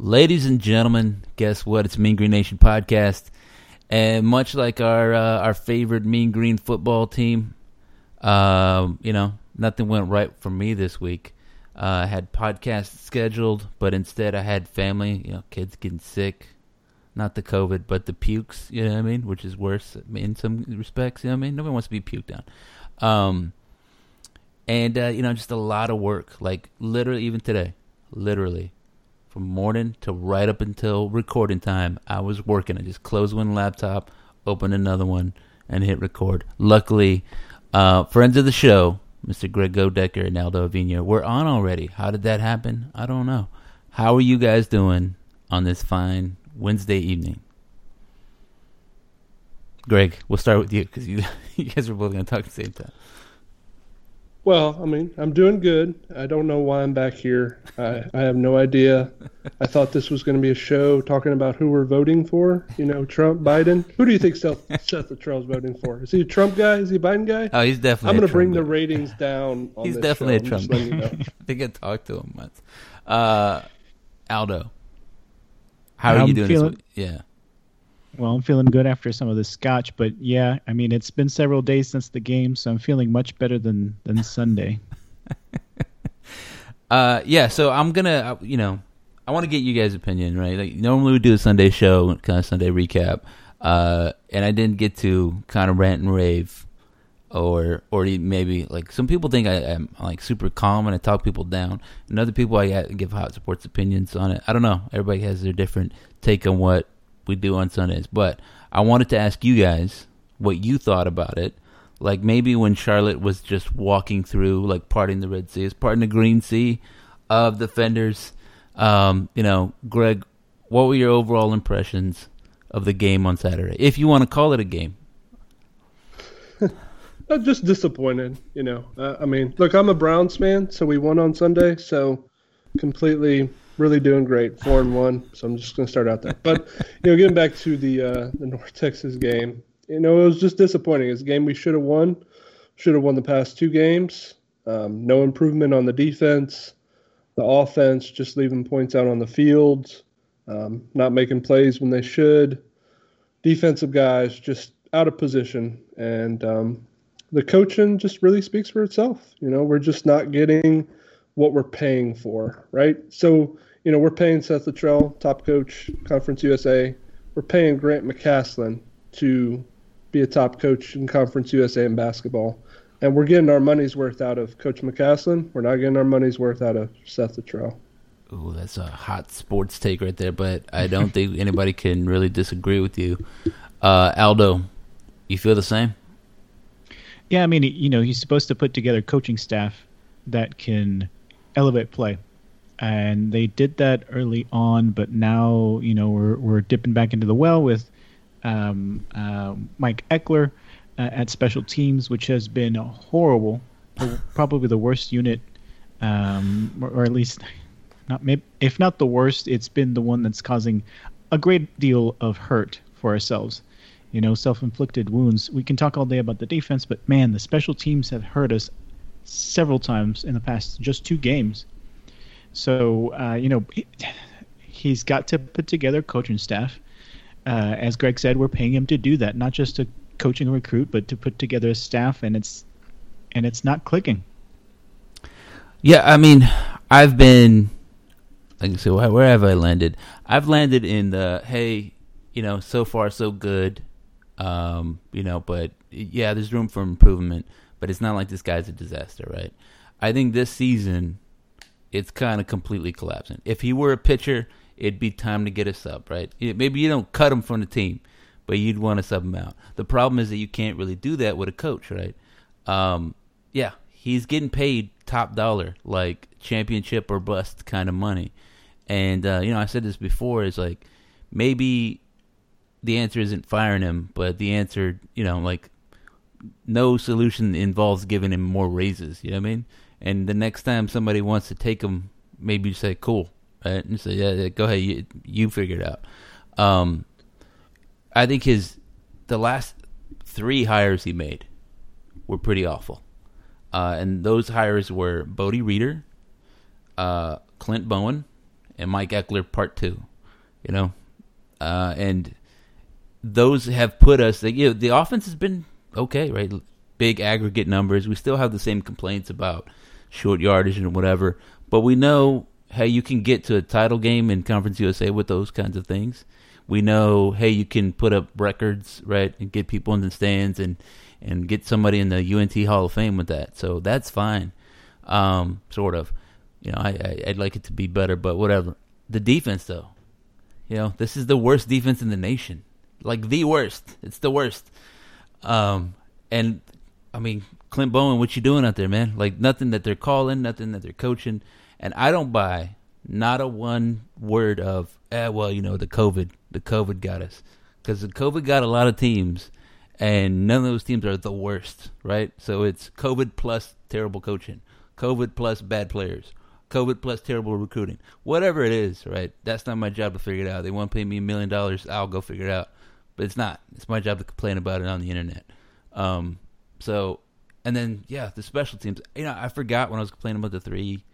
Ladies and gentlemen, guess what? It's Mean Green Nation podcast, and much like our uh, our favorite Mean Green football team, um, you know, nothing went right for me this week. Uh, I had podcasts scheduled, but instead I had family, you know, kids getting sick, not the COVID, but the pukes. You know what I mean? Which is worse in some respects. You know what I mean? Nobody wants to be puked on. Um, and uh, you know, just a lot of work. Like literally, even today, literally from morning to right up until recording time, I was working. I just closed one laptop, opened another one, and hit record. Luckily, uh, friends of the show, Mr. Greg Godecker and Aldo Avino, we're on already. How did that happen? I don't know. How are you guys doing on this fine Wednesday evening? Greg, we'll start with you because you, you guys are both going to talk at the same time. Well, I mean, I'm doing good. I don't know why I'm back here. I, I have no idea. I thought this was going to be a show talking about who we're voting for. You know, Trump, Biden. Who do you think Seth, Seth Littrell's voting for? Is he a Trump guy? Is he a Biden guy? Oh, he's definitely. I'm going to bring guy. the ratings down. he's definitely a Trump. guy. You know. they can talk to him once. Uh, Aldo, how are I'm you doing? Feeling, yeah. Well, I'm feeling good after some of the scotch, but yeah, I mean it's been several days since the game, so I'm feeling much better than than Sunday. uh, yeah, so I'm gonna, uh, you know, I want to get you guys' opinion, right? Like normally we do a Sunday show, kind of Sunday recap, uh, and I didn't get to kind of rant and rave, or or maybe like some people think I am like super calm and I talk people down, and other people I give hot sports opinions on it. I don't know. Everybody has their different take on what we do on Sundays. But I wanted to ask you guys what you thought about it. Like maybe when Charlotte was just walking through, like parting the Red Sea, is parting the Green Sea of defenders. Um, you know, Greg, what were your overall impressions of the game on Saturday, if you want to call it a game? I'm just disappointed, you know. Uh, I mean, look, I'm a Browns fan, so we won on Sunday, so completely really doing great, four and one. So I'm just going to start out there. But you know, getting back to the uh, the North Texas game, you know, it was just disappointing. It's a game we should have won. Should have won the past two games. Um, no improvement on the defense. The offense just leaving points out on the field, um, not making plays when they should. Defensive guys just out of position, and um, the coaching just really speaks for itself. You know, we're just not getting what we're paying for, right? So you know, we're paying Seth Littrell, top coach, Conference USA. We're paying Grant McCasland to be a top coach in Conference USA in basketball. And we're getting our money's worth out of Coach McCasland. We're not getting our money's worth out of Seth Littrell. Oh, that's a hot sports take right there, but I don't think anybody can really disagree with you. Uh, Aldo, you feel the same? Yeah, I mean, you know, he's supposed to put together coaching staff that can elevate play and they did that early on, but now you know we're we're dipping back into the well with um, uh, Mike Ekeler uh, at special teams, which has been horrible, probably the worst unit, um, or, or, at least not maybe, if not the worst, it's been the one that's causing a great deal of hurt for ourselves. You know, self-inflicted wounds. We can talk all day about the defense, but man, the special teams have hurt us several times in the past just two games. So uh, you know, he's got to put together coaching staff. Uh, as Greg said, we're paying him to do that, not just to coaching a recruit, but to put together a staff, and it's and it's not clicking. Yeah, I mean, I've been like said, where have I landed? I've landed in the hey, you know, so far so good, um, you know, but yeah, there's room for improvement, but it's not like this guy's a disaster, right? I think this season it's kind of completely collapsing. If he were a pitcher, it'd be time to get a sub, right? Maybe you don't cut him from the team, but you'd want to sub him out. The problem is that you can't really do that with a coach, right? Um, yeah, he's getting paid top dollar, like championship or bust kind of money. And uh, you know, I said this before. Is like maybe the answer isn't firing him, but the answer, you know, like no solution involves giving him more raises. You know what I mean? and the next time somebody wants to take him, maybe you say, "Cool," right? And say, "Yeah, go ahead, you, you figure it out." Um, I think his the last three hires he made were pretty awful, uh, and those hires were Bodie Reeder, uh, Clint Bowen, and Mike Ekeler Part Two. You know, uh, and those have put us. You know, the offense has been okay, right? Big aggregate numbers. We still have the same complaints about short yardage and whatever, but we know hey, you can get to a title game in Conference USA with those kinds of things. We know, hey, you can put up records, right, and get people in the stands and and get somebody in the UNT Hall of Fame with that. So that's fine, um, sort of. You know, I, I I'd like it to be better, but whatever. The defense, though, you know, this is the worst defense in the nation, like the worst. It's the worst. Um, and I mean, Clint Bowen, what you doing out there, man? Like nothing that they're calling, nothing that they're coaching, and I don't buy not a one word of, eh, well, you know, the COVID, the COVID got us, because the COVID got a lot of teams, and none of those teams are the worst, right? So it's COVID plus terrible coaching, COVID plus bad players, COVID plus terrible recruiting, whatever it is, right? That's not my job to figure it out. They want to pay me a million dollars, I'll go figure it out, but it's not. It's my job to complain about it on the internet. Um, so, and then yeah, the special teams. You know, I forgot when I was complaining about the three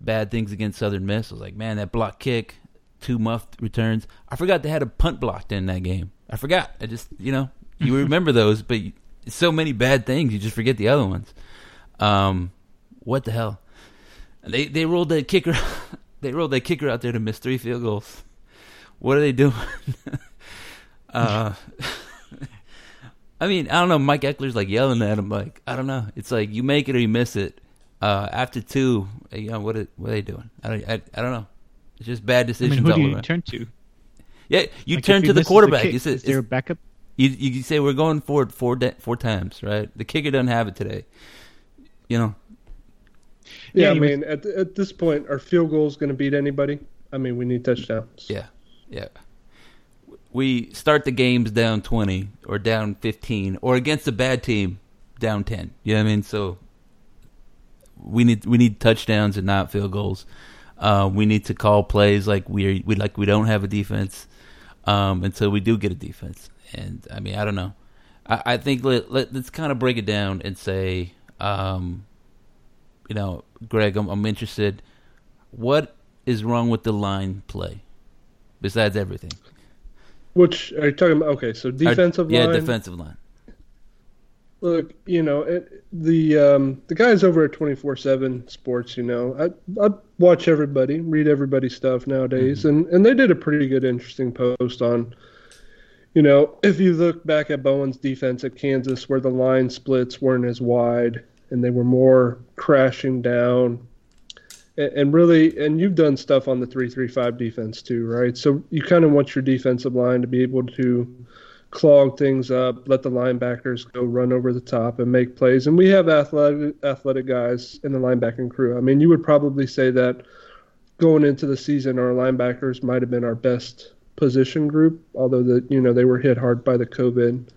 bad things against Southern Miss. I was like, man, that block kick, two muffed returns. I forgot they had a punt blocked in that game. I forgot. I just, you know, you remember those, but so many bad things, you just forget the other ones. Um, what the hell? They they rolled that kicker. they rolled that kicker out there to miss three field goals. What are they doing? uh, I mean, I don't know. Mike Ekeler's like yelling at him, like I don't know. It's like you make it or you miss it. Uh, after two, you know what? Are, what are they doing? I don't. I, I don't know. It's just bad I decisions. mean, who do you around. turn to? Yeah, you Like, turn to the misses quarterback. kick, you say, is there a backup? you you say we're going for it four da- four times, right? The kicker doesn't have it today. You know, Yeah, Yeah, I you would- mean, at at this point, our field goal is going to beat anybody. I mean, we need touchdowns. yeah, yeah. We start the games down twenty or down fifteen, or against a bad team down ten. You know what I mean? So we need we need touchdowns and not field goals. Uh, we need to call plays like we we like we don't have a defense um, until we do get a defense. And I mean, I don't know. I, I think let, let us kind of break it down and say, um, you know, Greg, I'm, I'm interested. What is wrong with the line play besides everything? Which are you talking about? Okay, so defensive Our- yeah, line. defensive line. Look, you know, it, the um, the guys over at twenty four seven Sports, you know, I I watch everybody, read everybody's stuff nowadays, and and they did a pretty good, interesting post on, you know, if you look back at Bowen's defense at Kansas, where the line splits weren't as wide and they were more crashing down, and, really, and you've done stuff on the three three five defense too, right? So you kind of want your defensive line to be able to clog things up, let the linebackers go run over the top and make plays. And we have athletic athletic guys in the linebacking crew. I mean, you would probably say that going into the season, our linebackers might have been our best position group, although that you know they were hit hard by the COVID.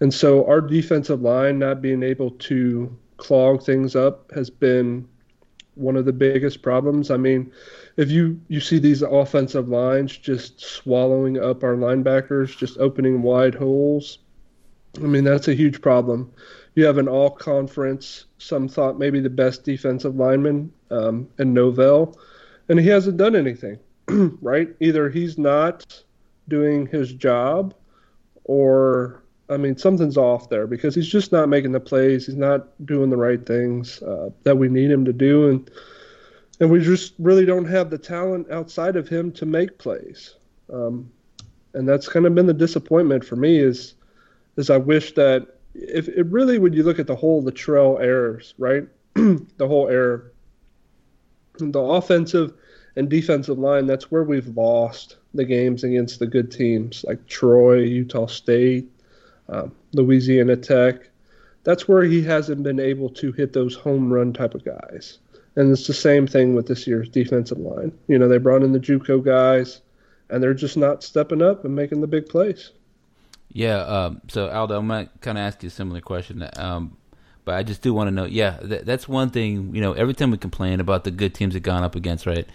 And so our defensive line not being able to clog things up has been one of the biggest problems. I mean, if you you see these offensive lines just swallowing up our linebackers, just opening wide holes, I mean that's a huge problem. You have an all conference, some thought maybe the best defensive lineman, um, in Novil, and he hasn't done anything, right? Either he's not doing his job, or I mean something's off there because he's just not making the plays. He's not doing the right things uh, that we need him to do, and and we just really don't have the talent outside of him to make plays. Um, and that's kind of been the disappointment for me is is I wish that if it really when you look at the whole the trail errors, right? the whole error, the offensive and defensive line, that's where we've lost the games against the good teams like Troy, Utah State, um, Louisiana Tech. That's where he hasn't been able to hit those home run type of guys. And it's the same thing with this year's defensive line. You know, they brought in the JUCO guys, and they're just not stepping up and making the big plays. Yeah. Um, so Aldo, I'm gonna kind of ask you a similar question. Um, but I just do want to know. Yeah, th- that's one thing. You know, every time we complain about the good teams that gone up against, right?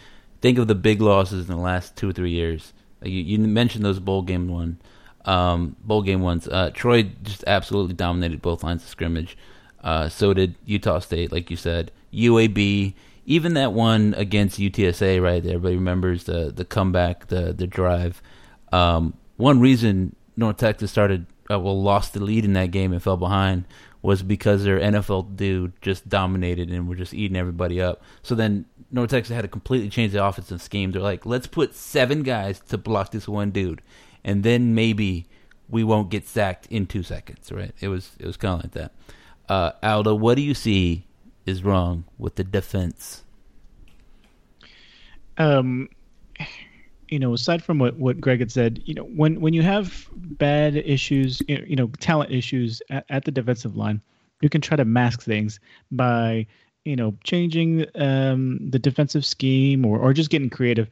Think of the big losses in the last two or three years. You, you mentioned those bowl game one, um, bowl game ones. Uh, Troy just absolutely dominated both lines of scrimmage. Uh, so did Utah State, like you said. UAB, even that one against UTSA, right? Everybody remembers the the comeback, the the drive. Um, one reason North Texas started uh, well lost the lead in that game and fell behind was because their NFL dude just dominated and were just eating everybody up. So then North Texas had to completely change the offensive scheme. They're like, let's put seven guys to block this one dude, and then maybe we won't get sacked in two seconds. Right? It was it was kind of like that. Uh, Aldo, what do you see is wrong with the defense? Um, you know, aside from what, what Greg had said, you know, when when you have bad issues, you know, talent issues at, at the defensive line, you can try to mask things by you know changing um, the defensive scheme or or just getting creative.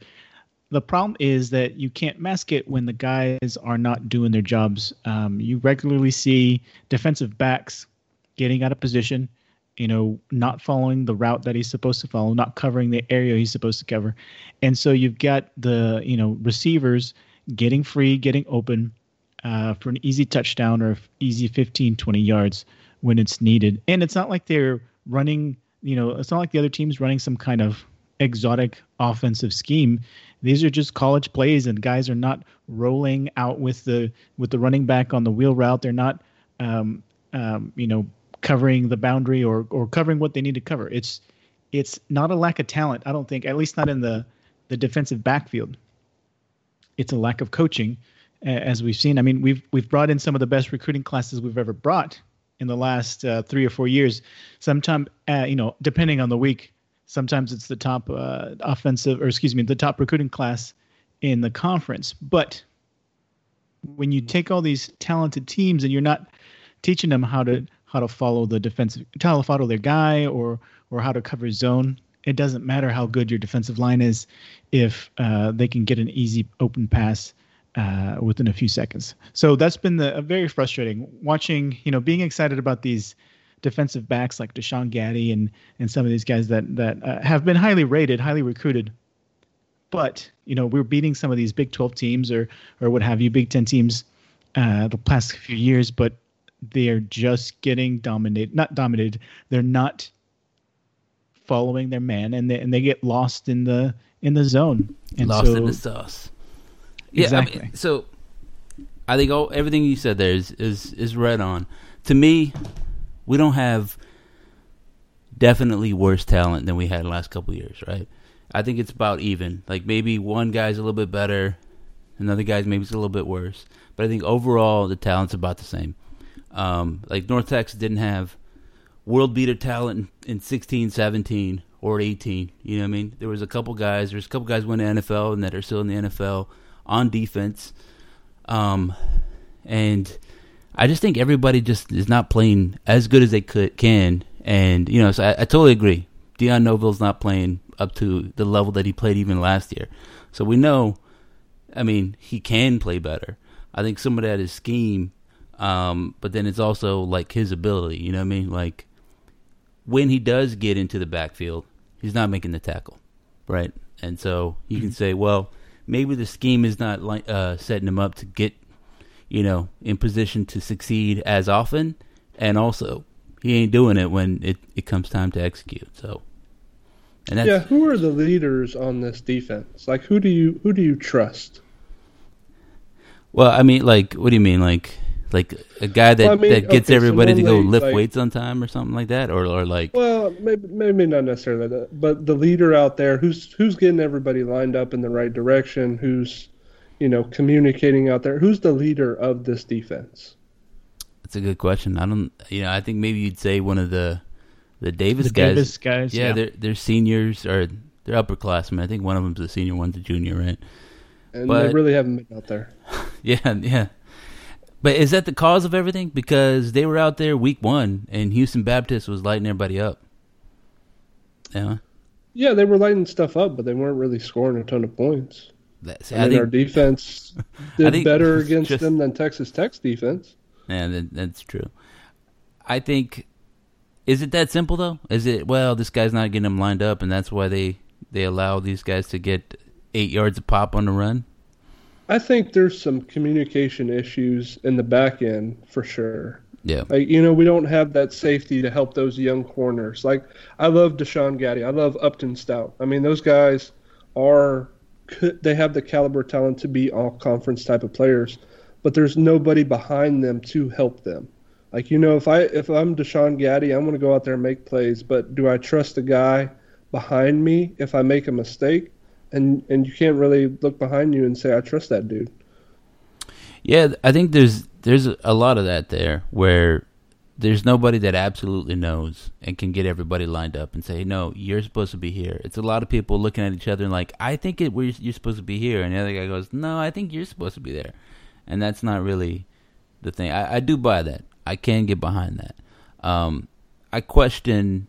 The problem is that you can't mask it when the guys are not doing their jobs. Um, you regularly see defensive backs getting out of position you know, not following the route that he's supposed to follow, not covering the area he's supposed to cover. And so you've got the, you know, receivers getting free, getting open uh, for an easy touchdown or easy 15, 20 yards when it's needed. And it's not like they're running, you know, it's not like the other team's running some kind of exotic offensive scheme. These are just college plays and guys are not rolling out with the with the running back on the wheel route. They're not um, um, you know, covering the boundary or or covering what they need to cover. It's it's not a lack of talent. I don't think, at least not in the the defensive backfield. It's a lack of coaching, as we've seen. I mean, we've we've brought in some of the best recruiting classes we've ever brought in the last uh, three or four years. Sometimes, uh, you know, depending on the week, sometimes it's the top uh, offensive, or excuse me, the top recruiting class in the conference. But when you take all these talented teams and you're not teaching them how to how to follow the defensive, how to follow their guy, or or how to cover zone. It doesn't matter how good your defensive line is, if uh, they can get an easy open pass uh, within a few seconds. So that's been the very frustrating watching. You know, being excited about these defensive backs like Deshaun Gaddie and and some of these guys that that uh, have been highly rated, highly recruited. But you know, we're beating some of these Big 12 teams or or what have you, Big 10 teams uh, the past few years, but they're just getting dominated not dominated they're not following their man and they, and they get lost in the in the zone and lost so, in the sauce yeah exactly. I mean, so i think all everything you said there is is is right on to me we don't have definitely worse talent than we had the last couple years right i think it's about even like maybe one guy's a little bit better another guy's maybe a little bit worse but i think overall the talent's about the same um, like North Texas didn't have world beater talent in, in 16, 17, or 18. You know what I mean? There was a couple guys. There's a couple guys went to NFL and that are still in the NFL on defense. Um, and I just think everybody just is not playing as good as they could can. And you know, so I, I totally agree. Deontay Novil's not playing up to the level that he played even last year. So we know, I mean, he can play better. I think some of that is scheme um, but then it's also like his ability. You know what I mean? Like when he does get into the backfield, he's not making the tackle, right? And so you can mm-hmm. say, well, maybe the scheme is not like uh, setting him up to get, you know, in position to succeed as often, and also he ain't doing it when it, it comes time to execute. So, and yeah, who are the leaders on this defense? Like, who do you who do you trust? Well, I mean, like, what do you mean, like? like a guy that, well, I mean, that gets okay, everybody so to go lift like, weights on time or something like that, or or like. Well, maybe maybe not necessarily that, but the leader out there who's who's getting everybody lined up in the right direction, who's you know communicating out there, who's the leader of this defense? That's a good question. I don't, you know, I think maybe you'd say one of the the Davis the guys. Davis guys, yeah, yeah, they're they're seniors or they're upperclassmen. I think one of them's a senior, one's a junior, right? And but, they really haven't been out there. yeah, yeah. But is that the cause of everything? Because they were out there week one, and Houston Baptist was lighting everybody up. Yeah. Yeah, they were lighting stuff up, but they weren't really scoring a ton of points. That's, I, I mean, think, our defense did better against just, them than Texas Tech's defense. Yeah, that, that's true. I think. Is it that simple though? Is it well? This guy's not getting them lined up, and that's why they they allow these guys to get eight yards a pop on the run. I think there's some communication issues in the back end for sure. Yeah. Like, you know, we don't have that safety to help those young corners. Like I love Deshaun Gaddie. I love Upton Stout. I mean, those guys are they have the caliber talent to be all conference type of players, but there's nobody behind them to help them. Like you know, if I if I'm Deshaun Gaddie, I'm going to go out there and make plays, but do I trust the guy behind me if I make a mistake? And and you can't really look behind you and say I trust that dude. Yeah, I think there's there's a lot of that there where there's nobody that absolutely knows and can get everybody lined up and say, "No, you're supposed to be here." It's a lot of people looking at each other and like, "I think it you're supposed to be here," and the other guy goes, "No, I think you're supposed to be there," and that's not really the thing. I, I do buy that. I can get behind that. Um, I question.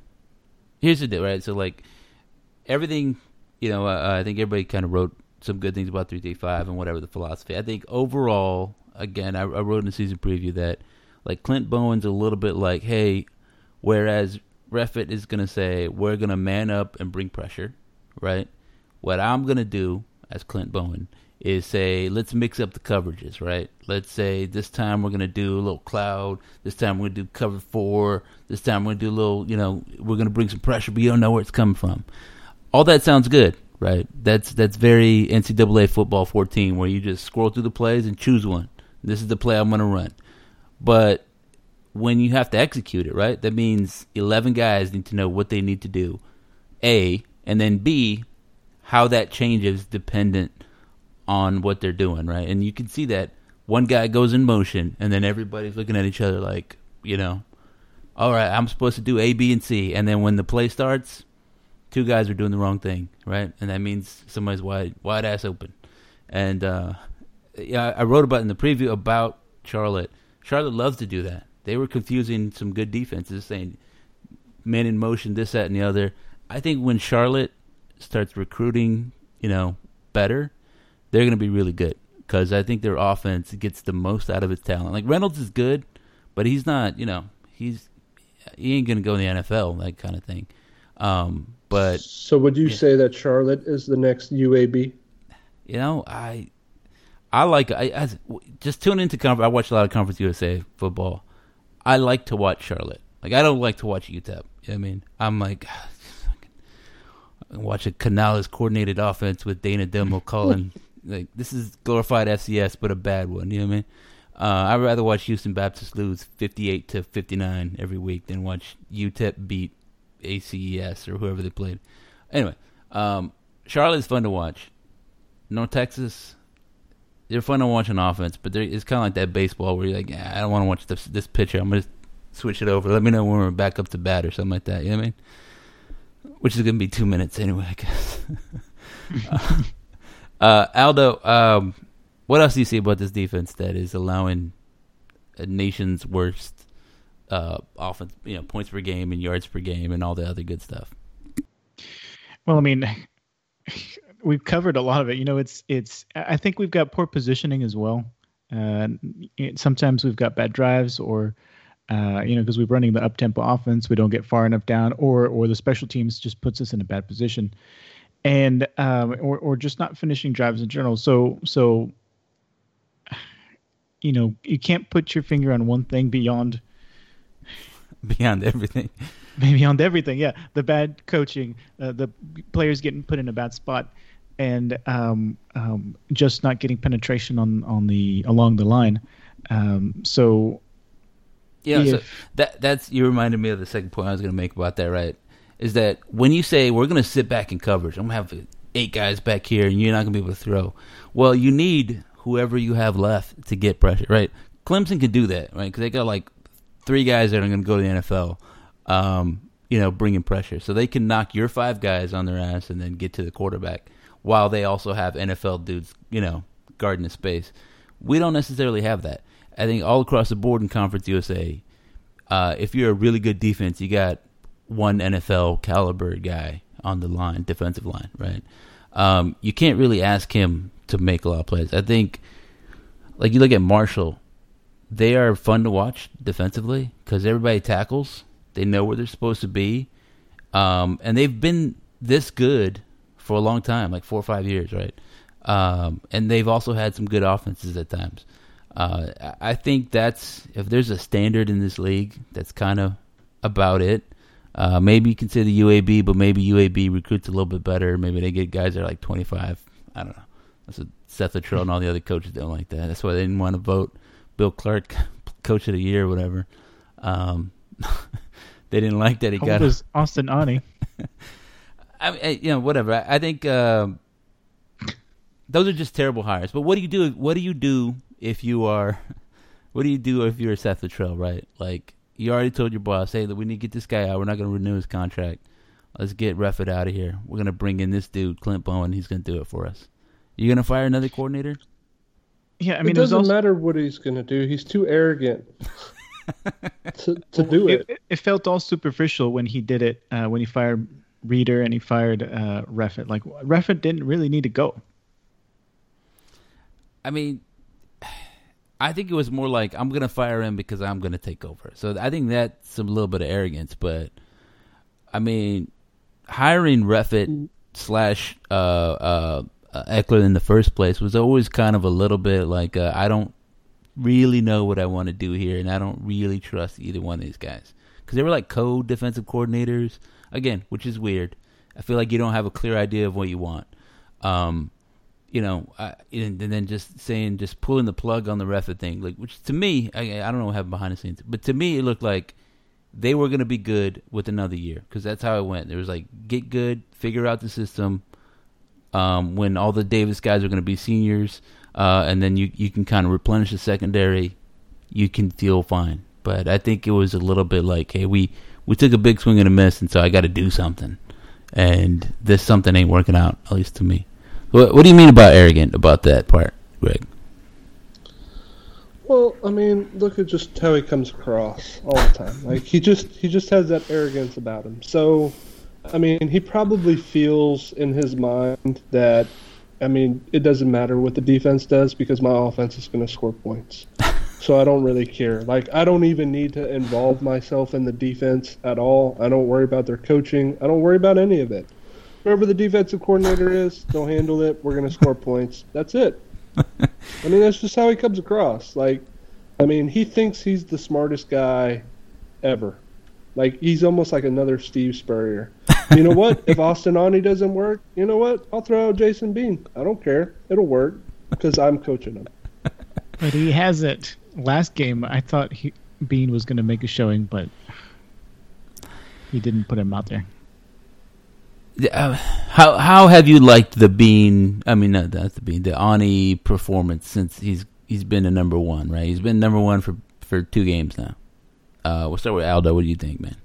Here's the deal, right? So like everything, you know, uh, I think everybody kind of wrote some good things about three three five and whatever the philosophy. I think overall, again, I, I wrote in the season preview that like Clint Bowen's a little bit like, hey, whereas Reffett is gonna say we're gonna man up and bring pressure, right? What I'm gonna do as Clint Bowen is say let's mix up the coverages, right? Let's say this time we're gonna do a little cloud. This time we're gonna do cover four. This time we're gonna do a little, you know, we're gonna bring some pressure, but you don't know where it's coming from. All that sounds good, right? That's that's very NCAA football 14, where you just scroll through the plays and choose one. This is the play I'm gonna run. But when you have to execute it, right? That means 11 guys need to know what they need to do. A, and then B, how that changes dependent on what they're doing, right? And you can see that one guy goes in motion and then everybody's looking at each other like, you know, all right, I'm supposed to do A, B, and C. And then when the play starts, two guys are doing the wrong thing, right? And that means somebody's wide, wide ass open. And uh, yeah, I wrote about in the preview about Charlotte. Charlotte loves to do that. They were confusing some good defenses, saying men in motion, this, that, and the other. I think when Charlotte starts recruiting, you know, better, they're going to be really good because I think their offense gets the most out of its talent. Like Reynolds is good, but he's not, you know, he's he ain't going to go in the NFL, that kind of thing. Um, but so would you yeah. say that Charlotte is the next UAB? You know, I I like I, I just tune into conference. I watch a lot of Conference USA football. I like to watch Charlotte. Like I don't like to watch UTEP. You know I mean, I'm like watch a Canales coordinated offense with Dana Dimel calling like this is glorified FCS but a bad one. You know what I mean? Uh, I'd rather watch Houston Baptist lose 58 to 59 every week than watch UTEP beat ACES or whoever they played. Anyway, um, Charlotte's fun to watch. North Texas, they're fun to watch on offense, but it's kind of like that baseball where you're like, yeah, I don't want to watch this, this pitcher. I'm to switch it over. Let me know when we're back up to bat or something like that. You know what I mean? Which is to be two minutes anyway, I guess. uh, Aldo, um, what else do you see about this defense that is allowing a nation's worst uh, offense, you know, points per game and yards per game and all the other good stuff? Well, I mean, we've covered a lot of it. You know, it's it's. I think we've got poor positioning as well. Uh, it, sometimes we've got bad drives, or uh, you know, because we're running the up tempo offense, we don't get far enough down, or or the special teams just puts us in a bad position, and um, or or just not finishing drives in general. So so, you know, you can't put your finger on one thing beyond beyond everything. Beyond everything, yeah. The bad coaching, uh, the players getting put in a bad spot, and um, um, just not getting penetration on on the along the line. Um, so yeah, if, so that that's you reminded me of the second point I was going to make about that. Right, is that when you say we're going to sit back in coverage, I'm going to have eight guys back here, and you're not going to be able to throw. Well, you need whoever you have left to get pressure. Right, Clemson can do that. Right, because they got like three guys that are going to go to the NFL. Um, you know, bringing pressure, so they can knock your five guys on their ass and then get to the quarterback while they also have NFL dudes, you know, guarding the space. We don't necessarily have that. I think all across the board in Conference USA, uh, if you're a really good defense, you got one NFL caliber guy on the line, defensive line, right? Um, you can't really ask him to make a lot of plays. I think, like you look at Marshall, they are fun to watch defensively because everybody tackles. They know where they're supposed to be, um, and they've been this good for a long time, like four or five years, right? Um, and they've also had some good offenses at times. Uh, I think that's if there's a standard in this league, that's kind of about it. Uh, maybe you consider UAB, but maybe UAB recruits a little bit better. Maybe they get guys that are like 25. I don't know. That's what Seth Littrell and all the other coaches don't like that. That's why they didn't want to vote Bill Clark coach of the year or whatever. Um, they didn't like that he How got. old is Austin Aune? I mean, you know, whatever. I, I think uh, those are just terrible hires. But what do you do? What do you do if you are? What do you do if you're Seth Littrell, right? Like you already told your boss, hey, look, we need to get this guy out. We're not going to renew his contract. Let's get Reffett out of here. We're going to bring in this dude, Clint Bowen. He's going to do it for us. You going to fire another coordinator? Yeah, I mean, it doesn't also, matter what he's going to do. He's too arrogant to, to do it. it, it felt all superficial when he did it. Uh, when he fired Reeder and he fired uh, Reffett. Like Reffett didn't really need to go. I mean, I think it was more like I'm to fire him because I'm to take over. So I think that's a little bit of arrogance. But I mean, hiring Reffett slash uh, uh, Ekeler in the first place was always kind of a little bit like uh, I don't really know what I want to do here, and I don't really trust either one of these guys because they were like co-defensive coordinators again, which is weird. I feel like you don't have a clear idea of what you want. Um, you know, I, and, and then just saying, just pulling the plug on the Reffett thing, like, which to me, I, I don't know what happened behind the scenes, but to me, it looked like they were going to be good with another year because that's how it went. There was like, get good, figure out the system. Um, when all the Davis guys are going to be seniors, uh, and then you you can kind of replenish the secondary, you can feel fine. But I think it was a little bit like, hey, we we took a big swing and a miss, and so I got to do something, and this something ain't working out, at least to me. What, what do you mean about arrogant about that part, Greg? Well, I mean, look at just how he comes across all the time. Like he just he just has that arrogance about him. So, I mean, he probably feels in his mind that I mean, it doesn't matter what the defense does because my offense is going to score points. so I don't really care. Like I don't even need to involve myself in the defense at all. I don't worry about their coaching. I don't worry about any of it. Whoever the defensive coordinator is, they'll handle it. We're going to score points. That's it. I mean, that's just how he comes across. Like, I mean, he thinks he's the smartest guy ever. Like, he's almost like another Steve Spurrier. You know what? if Austin Aune doesn't work, you know what? I'll throw out Jason Bean. I don't care. It'll work because I'm coaching him. But he hasn't. Last game, I thought he, Bean was going to make a showing, but he didn't put him out there. Uh, how how have you liked the Bean? I mean, not that's the Bean, the Aune performance since he's he's been a number one, right? He's been number one for for two games now. Uh, we'll start with Aldo. What do you think, man?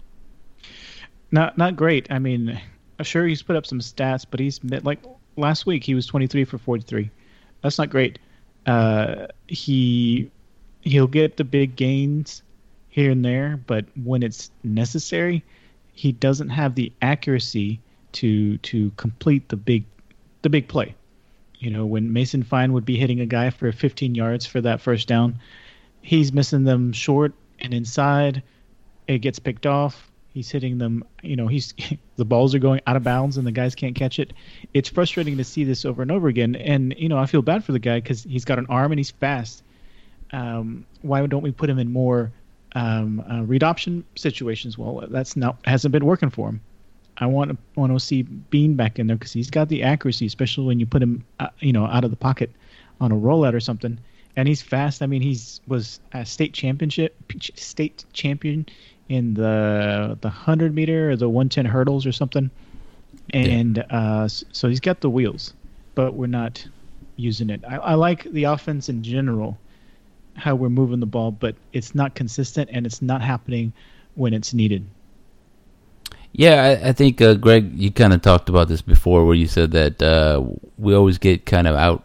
Not not great. I mean, sure he's put up some stats, but he's like last week he was 23 for 43. That's not great. Uh, he he'll get the big gains here and there, but when it's necessary, he doesn't have the accuracy to to complete the big the big play. You know, when Mason Fine would be hitting a guy for 15 yards for that first down, he's missing them short and inside. It gets picked off. He's hitting them. You know, he's the balls are going out of bounds and the guys can't catch it. It's frustrating to see this over and over again. And you know, I feel bad for the guy because he's got an arm and he's fast. Um, why don't we put him in more um, uh, read option situations? Well, that's not hasn't been working for him. I want to want to see Bean back in there because he's got the accuracy, especially when you put him, uh, you know, out of the pocket on a rollout or something. And he's fast. I mean, he's was a state championship, state champion in the the hundred meter or the one ten hurdles or something. And yeah. uh, so he's got the wheels, but we're not using it. I, I like the offense in general, how we're moving the ball, but it's not consistent and it's not happening when it's needed. Yeah, I, I think uh, Greg, you kind of talked about this before, where you said that uh, we always get kind of out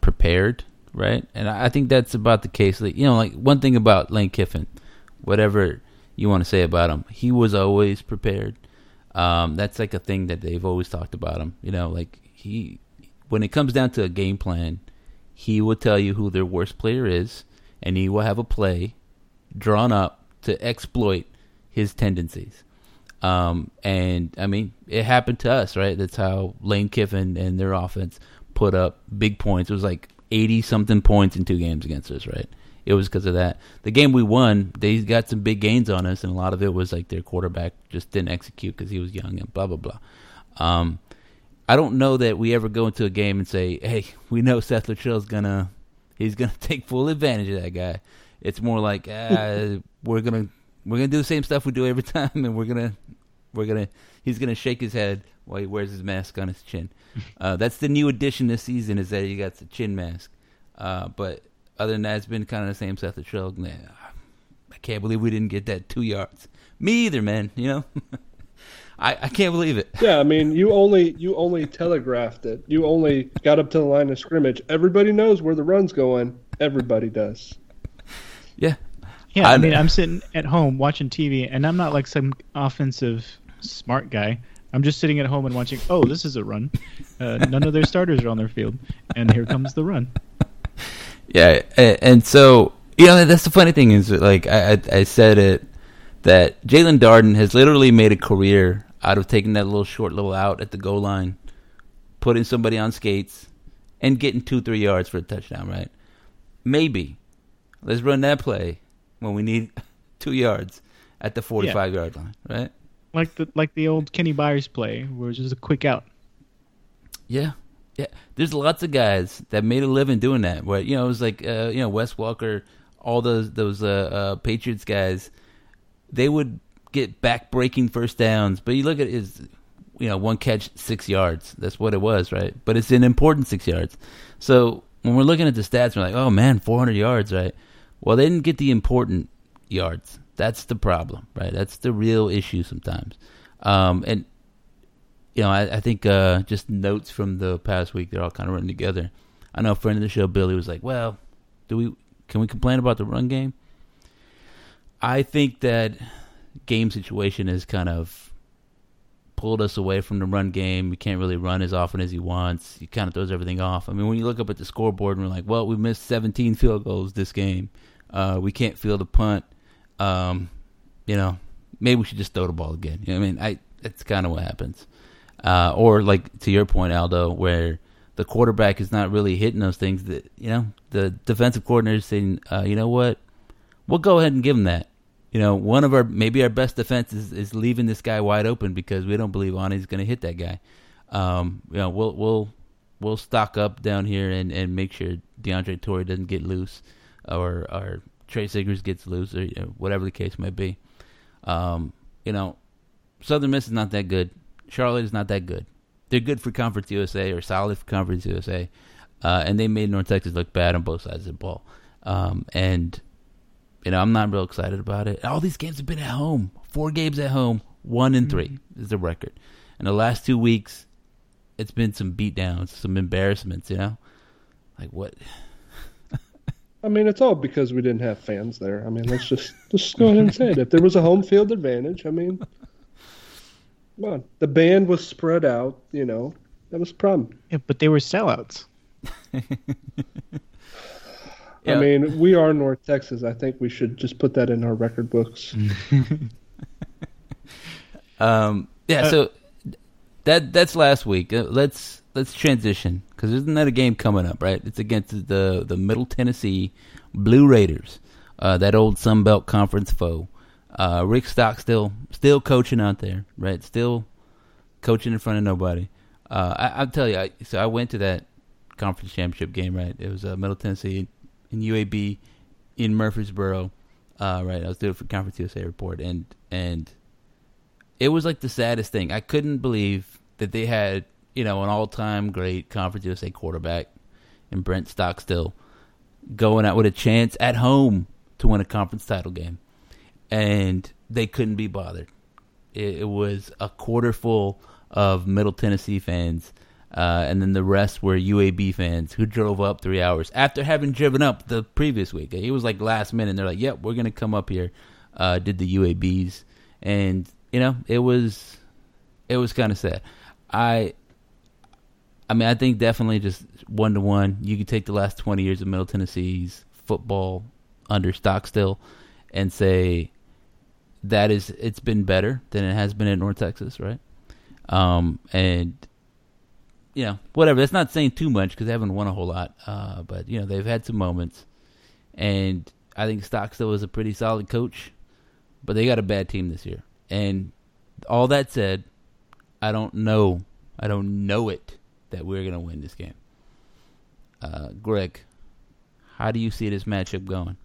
prepared, right? And I think that's about the case. Like, you know, like one thing about Lane Kiffin, whatever you want to say about him, he was always prepared. Um, that's like a thing that they've always talked about him. You know, like he, when it comes down to a game plan, he will tell you who their worst player is, and he will have a play drawn up to exploit his tendencies. Um, and I mean, it happened to us, right? That's how Lane Kiffin and their offense put up big points. It was like eighty something points in two games against us, right? It was because of that. The game we won, they got some big gains on us, and a lot of it was like their quarterback just didn't execute because he was young and blah blah blah. Um, I don't know that we ever go into a game and say, "Hey, we know Seth Littrell's gonna he's gonna take full advantage of that guy." It's more like ah, we're gonna we're gonna do the same stuff we do every time, and we're gonna we're gonna he's gonna shake his head while he wears his mask on his chin. Uh, that's the new addition this season is that he got the chin mask. Uh, but other than that, it's been kind of the same Seth Littrell. I can't believe we didn't get that two yards. Me either, man. You know. I, I can't believe it. Yeah, I mean, you only you only telegraphed it. You only got up to the line of scrimmage. Everybody knows where the run's going. Everybody does. Yeah. Yeah, I, I mean, I'm sitting at home watching TV, and I'm not like some offensive smart guy. I'm just sitting at home and watching. Oh, this is a run. Uh, none of their starters are on their field, and here comes the run. Yeah, and so you know that's the funny thing is like I I, I said it that Jaelon Darden has literally made a career out of taking that little short little out at the goal line, putting somebody on skates, and getting two, three yards for a touchdown, right? Maybe. Let's run that play when we need two yards at the 45 yeah. yard line, right? Like the like the old Kenny Byers play, where it's just a quick out. Yeah, yeah. There's lots of guys that made a living doing that. Where you know it was like uh, you know Wes Welker, all those those uh, uh, Patriots guys, they would get back breaking first downs. But you look at his, you know, one catch, six yards. That's what it was, right? But it's an important six yards. So when we're looking at the stats, we're like, oh man, 400 yards, right? Well, they didn't get the important yards. That's the problem, right? That's the real issue sometimes. Um, and you know, I, I think uh, just notes from the past week, they're all kind of running together. I know a friend of the show, Billy, was like, "Well, do we can we complain about the run game?" I think that game situation has kind of pulled us away from the run game. We can't really run as often as he wants. He kind of throws everything off. I mean, when you look up at the scoreboard and we're like, well, we missed 17 field goals this game. Uh, we can't field a punt. Um, you know, maybe we should just throw the ball again. You know I mean, I that's kind of what happens. Uh, or like to your point, Aldo, where the quarterback is not really hitting those things that you know the defensive coordinator is saying, uh, you know what, we'll go ahead and give him that you know, one of our maybe our best defense is, is leaving this guy wide open because we don't believe Aune's going to hit that guy. Um, you know, we'll we'll we'll stock up down here and, and make sure DeAndre Torrey doesn't get loose, or or Tre Siggers gets loose, or you know, whatever the case may be. Um, you know, Southern Miss is not that good. Charlotte is not that good. They're good for Conference USA or solid for Conference USA, uh, and they made North Texas look bad on both sides of the ball. Um, and you know, I'm not real excited about it. All these games have been at home. Four games at home, one and 3 mm-hmm. is the record. And the last two weeks, it's been some beatdowns, some embarrassments. You know, like what? I mean, it's all because we didn't have fans there. I mean, let's just just go ahead and say it. If there was a home field advantage, I mean, come on. The band was spread out. You know, that was a problem. Yeah, but they were sellouts. Yeah. I mean, we are North Texas. I think we should just put that in our record books. um, yeah. Uh, so that that's last week. Uh, let's let's transition because isn't that a game coming up? Right. It's against the the Middle Tennessee Blue Raiders, uh, that old Sun Belt Conference foe. Uh, Rick Stockstill still coaching out there, right? Still coaching in front of nobody. Uh, I, will tell you. I, so I went to that conference championship game. Right. It was uh, Middle Tennessee in UAB in Murfreesboro. Uh, right, I was doing it for Conference USA report, and and it was like the saddest thing. I couldn't believe that they had you know an all time great Conference USA quarterback in Brent Stockstill going out with a chance at home to win a conference title game, and they couldn't be bothered. It, it was a quarter full of Middle Tennessee fans uh, and then the rest were UAB fans who drove up three hours after having driven up the previous week. It was like last minute. And they're like, "Yep, we're gonna come up here." Uh, did the UABs, and you know, it was it was kind of sad. I I mean, I think definitely just one to one. You could take the last twenty years of Middle Tennessee's football under Stockstill and say that is it's been better than it has been at North Texas, right? Um, and you know, whatever. That's not saying too much because they haven't won a whole lot. Uh, but you know, they've had some moments, and I think Stockstill is a pretty solid coach, but they got a bad team this year. And all that said, I don't know, I don't know it that we're gonna win this game. Uh, Greg, how do you see this matchup going?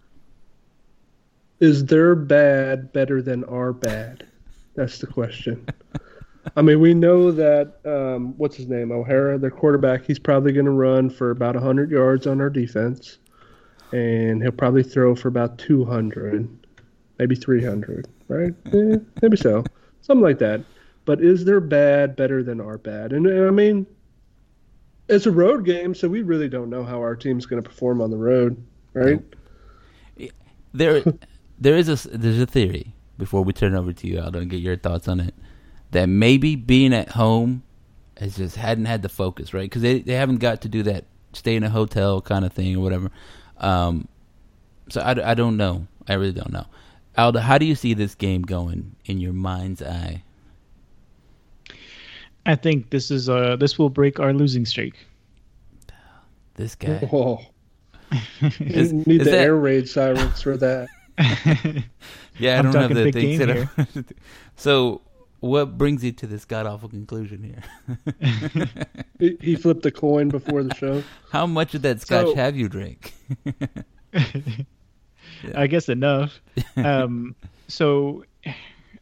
Is their bad better than our bad? That's the question. I mean, we know that um, what's his name, O'Hara, their quarterback. He's probably going to run for about 100 yards on our defense, and he'll probably throw for about 200, maybe 300, right? Eh, maybe so, something like that. But is their bad better than our bad? And I mean, it's a road game, so we really don't know how our team's going to perform on the road, right? There, there is a there's a theory. Before we turn it over to you, and get your thoughts on it that maybe being at home has just hadn't had the focus, right? Because they they haven't got to do that stay in a hotel kind of thing or whatever. Um, so I, I don't know. I really don't know. Aldo, how do you see this game going in your mind's eye? I think this is uh this will break our losing streak. This guy. Oh, Is- you need is the that- air raid sirens for that. Yeah, I I'm don't have the things game that are- So, what brings you to this god awful conclusion here? He, he flipped a coin before the show. How much of that scotch So- have you drank? I guess enough. Um, so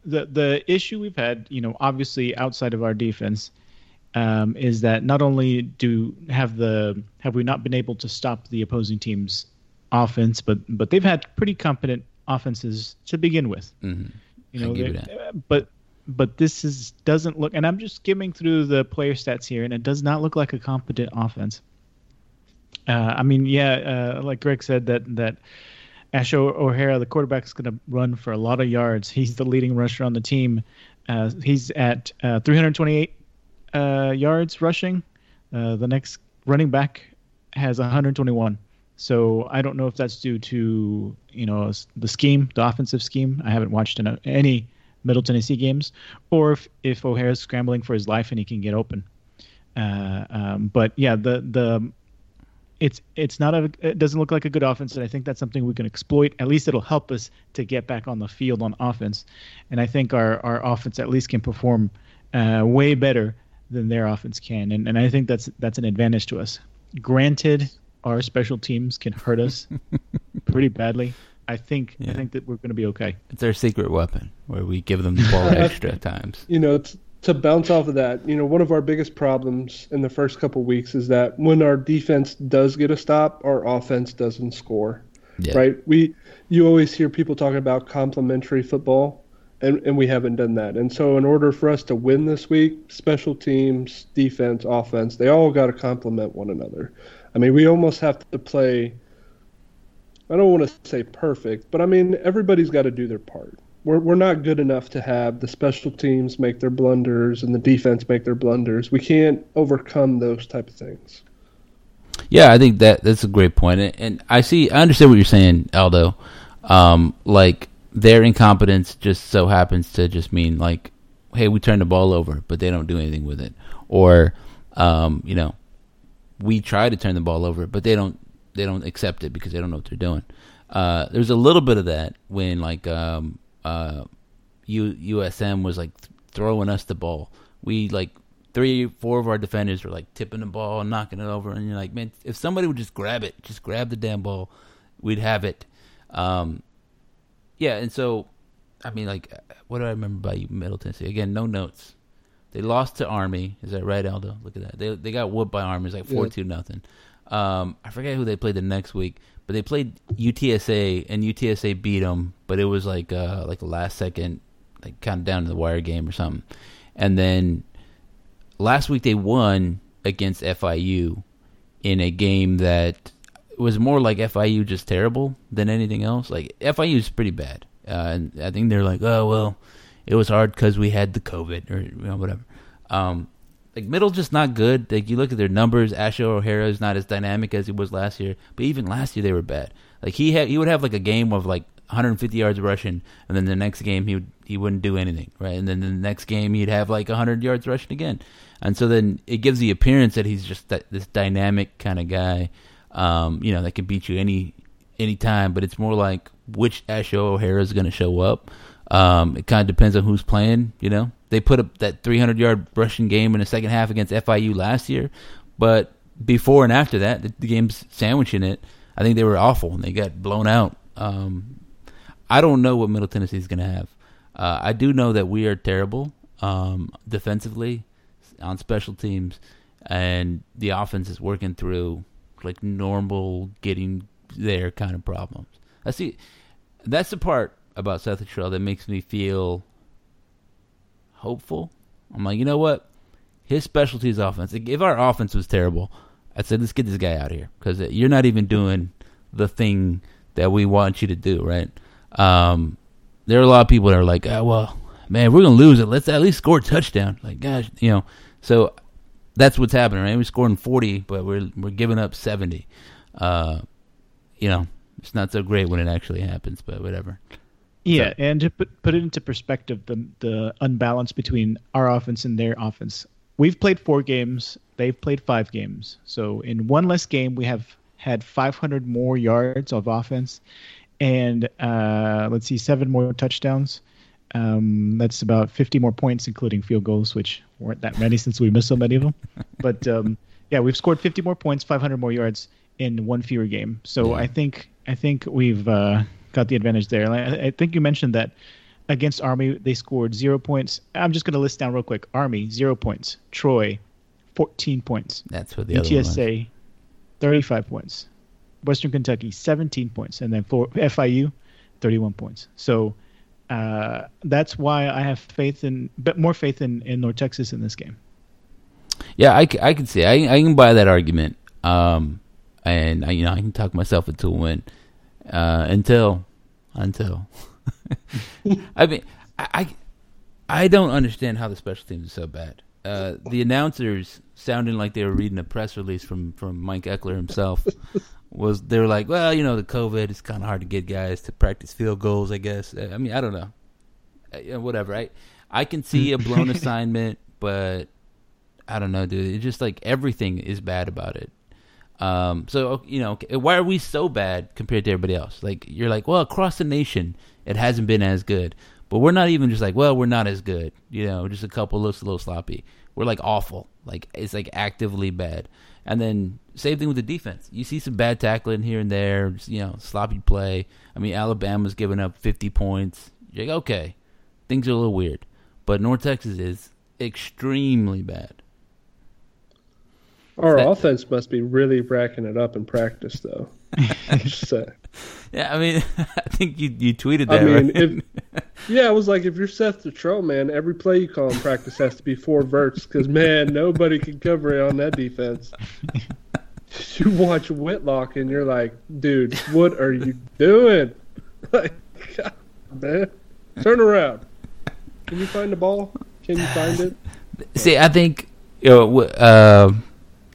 the the issue we've had, you know, obviously outside of our defense, um, is that not only do have the have we not been able to stop the opposing team's offense, but but they've had pretty competent offenses to begin with. hmm You I know, give you they- but but this is doesn't look, and I'm just skimming through the player stats here, and it does not look like a competent offense. Uh, I mean, yeah, uh, like Greg said that that Asher O'Hara, the quarterback, is going to run for a lot of yards. He's the leading rusher on the team. Uh, he's at uh, 328 uh, yards rushing. Uh, the next running back has 121. So I don't know if that's due to you know the scheme, the offensive scheme. I haven't watched any Middle Tennessee games, or if if O'Hara's scrambling for his life and he can get open. Uh, um, but yeah, the the it's it's not a it doesn't look like a good offense, and I think that's something we can exploit. At least it'll help us to get back on the field on offense, and I think our our offense at least can perform uh, way better than their offense can, and and I think that's that's an advantage to us. Granted, our special teams can hurt us pretty badly. I think Yeah. I think that we're going to be okay. It's our secret weapon where we give them the ball extra times. you know, t- to bounce off of that, you know, one of our biggest problems in the first couple weeks is that when our defense does get a stop, our offense doesn't score. Yeah. Right? We you always hear people talking about complementary football and, and we haven't done that. And so in order for us to win this week, special teams, defense, offense, they all got to complement one another. I mean, we almost have to play I don't want to say perfect, but I mean everybody's got to do their part. We're we're not good enough to have the special teams make their blunders and the defense make their blunders. We can't overcome those type of things. Yeah, I think that that's a great point, and, and I see, I understand what you're saying, Aldo. Um, like their incompetence just so happens to just mean like, hey, we turn the ball over, but they don't do anything with it, or, um, you know, we try to turn the ball over, but they don't they don't accept it because they don't know what they're doing. Uh, there's a little bit of that when like um, uh, U, USM was like th- throwing us the ball. We like three, four of our defenders were like tipping the ball and knocking it over, and you're like, man, if somebody would just grab it, just grab the damn ball, we'd have it. Um, yeah, and so, I mean, like, what do I remember about Middle Tennessee? Again, no notes. They lost to Army. Is that right, Aldo? Look at that. They they got whooped by Army. It's like four two nothing. Um, I forget who they played the next week, but they played UTSA and UTSA beat them. But it was like uh like last second, like kind of down to the wire game or something. And then last week they won against FIU in a game that was more like FIU just terrible than anything else. Like FIU is pretty bad, uh, and I think they're like, oh well, it was hard because we had the COVID or you know, whatever. Um, like middle just not good. Like you look at their numbers, Asher O'Hara is not as dynamic as he was last year. But even last year they were bad. Like he had he would have like a game of like 150 yards rushing, and then the next game he would, he wouldn't do anything, right? And then the next game he'd have like 100 yards rushing again, and so then it gives the appearance that he's just that, this dynamic kind of guy, um, you know, that can beat you any any time. But it's more like which Asher O'Hara is going to show up. Um, it kind of depends on who's playing. You know, they put up that 300 yard rushing game in the second half against FIU last year, but before and after that, the, the game's sandwiching it. I think they were awful and they got blown out. Um, I don't know what Middle Tennessee is going to have. Uh, I do know that we are terrible um, defensively on special teams, and the offense is working through like normal getting there kind of problems. I see. That's the part about Seth Littrell that makes me feel hopeful. I'm like, you know what? His specialty is offense. If our offense was terrible, I said, let's get this guy out of here because you're not even doing the thing that we want you to do, right? Um, there are a lot of people that are like, oh, well, man, we're gonna lose it. Let's at least score a touchdown. Like, gosh, you know. So that's what's happening, right? We're scoring 40, but we're we're giving up 70. Uh, you know, it's not so great when it actually happens, but whatever. Yeah, So- and to put, put it into perspective, the the unbalance between our offense and their offense. We've played four games. They've played five games. So in one less game, we have had 500 more yards of offense, and uh, let's see, seven more touchdowns. Um, that's about 50 more points, including field goals, which weren't that many since we missed so many of them. But um, yeah, we've scored 50 more points, 500 more yards in one fewer game. So. I think I think we've uh, got the advantage there. And I, I think you mentioned that against Army they scored zero points. I'm just going to list down real quick: Army zero points, Troy 14 points, That's what the other one was. UTSA 35 points, Western Kentucky 17 points, and then for FIU 31 points. So uh, that's why I have faith in, but more faith in in North Texas in this game. Yeah, I, I can see. I, I can buy that argument. Um, and I, you know, I can talk myself into a win. Uh, until, until. I mean, I, I, I don't understand how the special teams are so bad. Uh, the announcers sounding like they were reading a press release from from Mike Ekeler himself. was they were like, well, you know, the COVID it's kind of hard to get guys to practice field goals. I guess. I mean, I don't know. Uh, whatever. I I can see a blown assignment, but I don't know, dude. It's just like everything is bad about it. Um, so you know, why are we so bad compared to everybody else? Like you're like, well, across the nation, it hasn't been as good, but we're not even just like, well, we're not as good. You know, just a couple looks a little sloppy. We're like awful. Like it's like actively bad. And then same thing with the defense. You see some bad tackling here and there. You know, sloppy play. I mean, Alabama's giving up 50 points. You're like, okay, things are a little weird, but North Texas is extremely bad. Our That- offense must be really racking it up in practice, though. Yeah, I mean, I think you you tweeted that. I mean, right? if yeah, it was like if you're Seth Littrell, man, every play you call in practice has to be four verts because man, nobody can cover it on that defense. You watch Whitlock and you're like, dude, what are you doing? Like, God, man, turn around. Can you find the ball? Can you find it? See, I think you know, uh,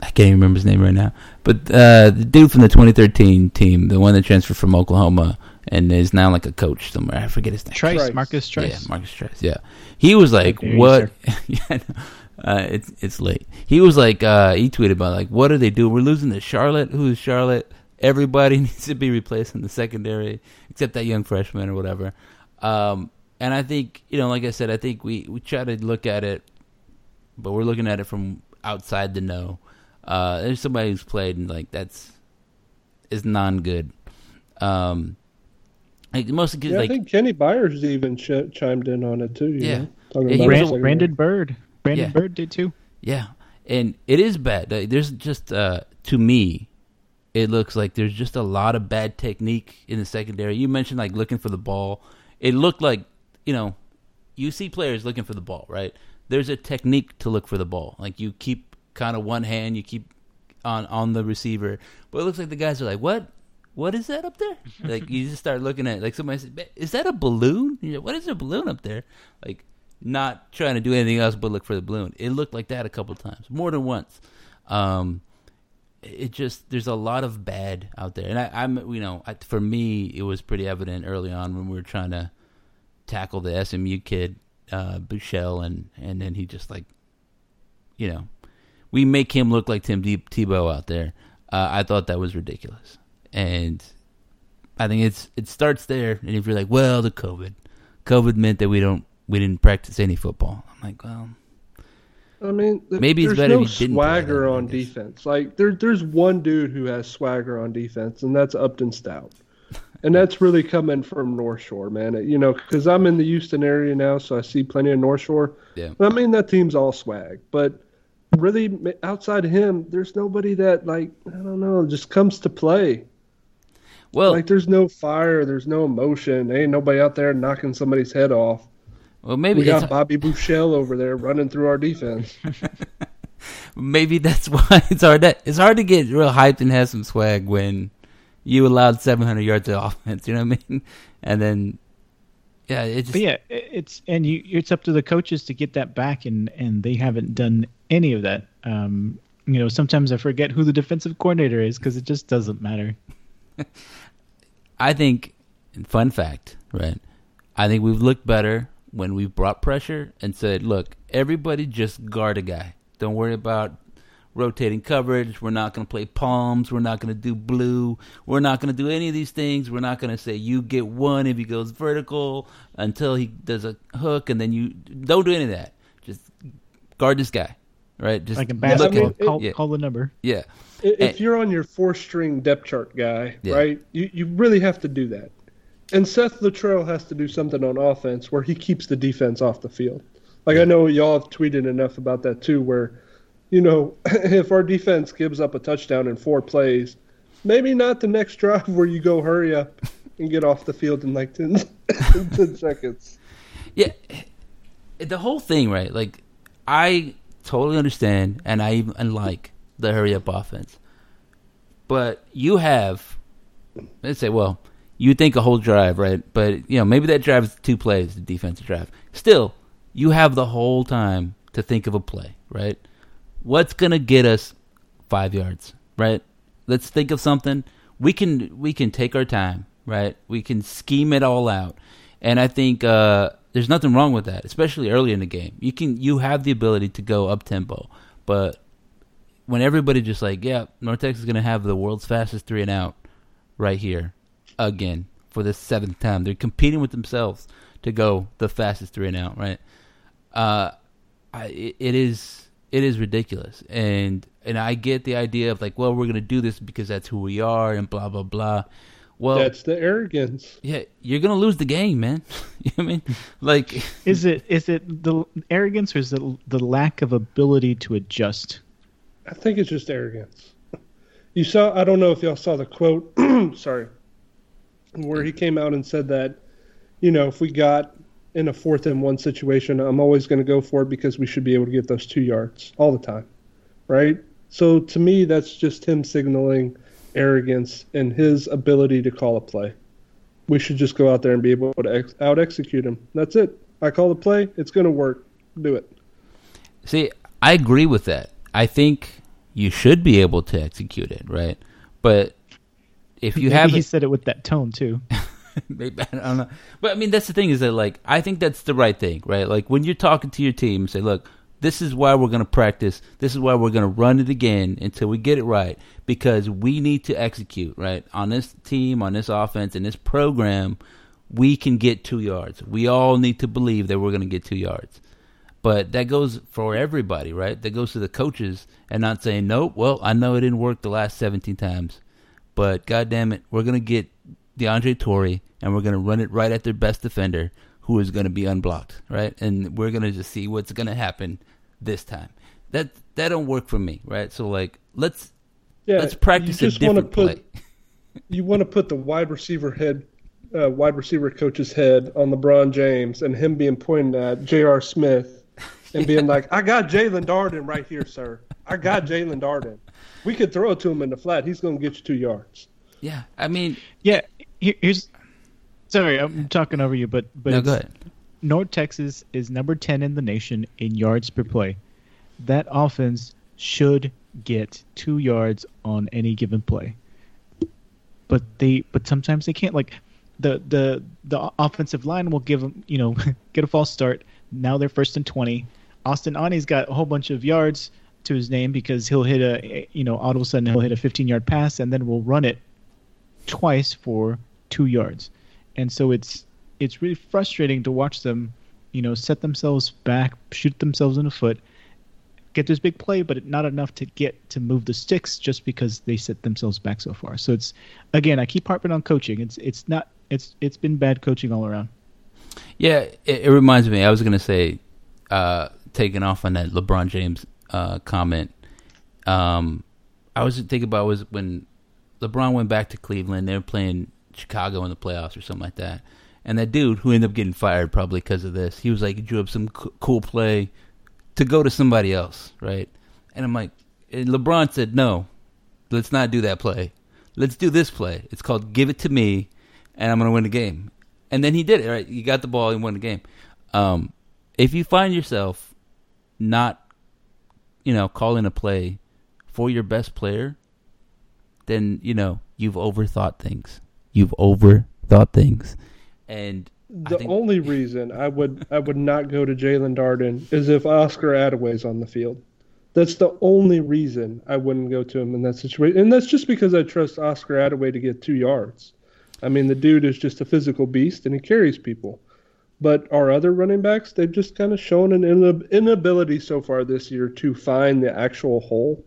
I can't even remember his name right now, but uh, the dude from the 2013 team, the one that transferred from Oklahoma and is now like a coach somewhere. I forget his name. Trice, Trice. Marcus Trice. Yeah, Marcus Trice. Yeah, he was like, There "What?" yeah, uh, it's it's late. He was like, uh, he tweeted about like, "What do they do? We're losing to Charlotte. Who is Charlotte? Everybody needs to be replaced in the secondary, except that young freshman or whatever." Um, and I think you know, like I said, I think we we try to look at it, but we're looking at it from outside the know. Uh, there's somebody who's played and like that's is non good. Um, like mostly 'cause, Yeah, like I think Kenny Byers even ch- chimed in on it too. you Yeah. know, talking Yeah, he about Brand, the. Brandon Bird. Brandon Yeah. Bird did too. Yeah, and it is bad. Like, There's just uh, to me, it looks like there's just a lot of bad technique in the secondary. You mentioned like looking for the ball. It looked like you know, you see players looking for the ball, right? There's a technique to look for the ball. Like you keep kind of one hand, you keep on on the receiver, but it looks like the guys are like, what? What is that up there? like you just start looking at it, like somebody said, is that a balloon? Like, what is a balloon up there? Like not trying to do anything else but look for the balloon. It looked like that a couple times, more than once. Um, it just there's a lot of bad out there, and I, I'm you know I, for me it was pretty evident early on when we were trying to tackle the SMU kid uh, Buechele, and and then he just like you know we make him look like Tim De- Tebow out there. Uh, I thought that was ridiculous, and I think it's it starts there. And if you're like, well, the COVID, COVID meant that we don't we didn't practice any football. I'm like, well, I mean, th- Maybe it's there's better no if he didn't swagger on defense. Like there, there's one dude who has swagger on defense, and that's Upton Stout, and that's really coming from North Shore, man. You know, because I'm in the Houston area now, so I see plenty of North Shore. Yeah. I mean, that team's all swag, but really outside of him, there's nobody that like I don't know, just comes to play. well, Like there's no fire, there's no emotion. There Ain't nobody out there knocking somebody's head off. well, maybe We it's, got Bobby Buechele over there running through our defense. maybe that's why it's hard. To, it's hard to get real hyped and have some swag when you allowed 700 yards of offense. You know what I mean? And then, yeah, it just But yeah, it's and you it's up to the coaches to get that back, and and they haven't done any of that. Um, you know, sometimes I forget who the defensive coordinator is because it just doesn't matter. I think, fun fact, right? I think we've looked better when we've brought pressure and said, look, everybody just guard a guy. Don't worry about rotating coverage. We're not going to play palms. We're not going to do blue. We're not going to do any of these things. We're not going to say you get one if he goes vertical until he does a hook, and then you don't do any of that. Just guard this guy, right? Just Like in look basketball, at- call, yeah, call the number. yeah. If And- you're on your four string depth chart guy, Yeah. right, you, you really have to do that. And Seth Littrell has to do something on offense where he keeps the defense off the field. Like I know y'all have tweeted enough about that too, where, you know, if our defense gives up a touchdown in four plays, maybe not the next drive where you go hurry up and get off the field in like 10, 10 seconds. Yeah, the whole thing, right? Like, I totally understand, and I even like the hurry up offense. But you have, let's say, well, you think a whole drive, right? But you know, maybe that drive is two plays, the defensive drive. Still, you have the whole time to think of a play, right? What's gonna get us five yards, right? Let's think of something. We can we can take our time, right? We can scheme it all out, and I think uh, there's nothing wrong with that, especially early in the game. You can you have the ability to go up tempo, but when everybody just like, yeah, North Texas is gonna have the world's fastest three and out right here again for the seventh time. They're competing with themselves to go the fastest three and out, right? Uh, I, it, it is it is ridiculous, and and I get the idea of like, well, we're gonna do this because that's who we are, and blah blah blah. Well, That's the arrogance. yeah, you're gonna lose the game, man. you know I mean? Like, Is it is it the arrogance or is it the lack of ability to adjust? I think it's just arrogance. You saw, I don't know if y'all saw the quote, sorry, where he came out and said that, you know, if we got in a fourth and one situation, I'm always going to go for it because we should be able to get those two yards all the time. Right? So to me, that's just him signaling arrogance and his ability to call a play. We should just go out there and be able to ex- out execute him. That's it. I call the play, it's going to work. Do it. See, I agree with that. I think you should be able to execute it, right? But if you Maybe have he said it with that tone too. Maybe I don't know, but I mean that's the thing is that like I think that's the right thing, right? Like when you're talking to your team, say, look, this is why we're going to practice. This is why we're going to run it again until we get it right because we need to execute right on this team, on this offense, in this program. We can get two yards. We all need to believe that we're going to get two yards. But that goes for everybody, right? That goes to the coaches and not saying, nope, well, I know it didn't work the last 17 times, but God damn it, we're going to get DeAndre Torrey and we're going to run it right at their best defender who is going to be unblocked, right? And we're going to just see what's going to happen this time. That that don't work for me, right? So like, let's Yeah, let's practice you a just wanna different put, play. you want to put the wide receiver head, uh, wide receiver coach's head on LeBron James and him being pointed at J.R. Smith and being like, "I got Jalen Darden right here, sir. I got Jalen Darden. We could throw it to him in the flat. He's going to get you two yards." Yeah, I mean, Yeah, here, here's. Sorry, I'm talking over you, but but no, go ahead. North Texas is number 10 in the nation in yards per play. That offense should get two yards on any given play. But they, but sometimes they can't. Like the the the offensive line will give them, you know, get a false start. Now they're first and twenty. Austin Aune's got a whole bunch of yards to his name because he'll hit a, you know, all of a sudden he'll hit a 15 yard pass and then we'll run it twice for two yards. And so it's it's really frustrating to watch them, you know, set themselves back, shoot themselves in the foot, get this big play, but not enough to get to move the sticks just because they set themselves back so far. So it's again, I keep harping on coaching. It's it's not it's it's been bad coaching all around. Yeah, it, it reminds me. I was gonna say, uh, taking off on that LeBron James uh, comment. Um, I was thinking about was when LeBron went back to Cleveland. They were playing Chicago in the playoffs or something like that. And that dude who ended up getting fired probably because of this, he was like, drew up some co- cool play to go to somebody else, right? And I'm like, and LeBron said, no, let's not do that play. Let's do this play. It's called give it to me, and I'm going to win the game. And then he did it, right? You got the ball and won the game. Um, if you find yourself not, you know, calling a play for your best player, then, you know, you've overthought things. You've overthought things. And The think- only reason I would I would not go to Jalen Darden is if Oscar Adaway's on the field. That's the only reason I wouldn't go to him in that situation, and that's just because I trust Oscar Adaway to get two yards. I mean, the dude is just a physical beast, and he carries people. But our other running backs, they've just kind of shown an inab- inability so far this year to find the actual hole,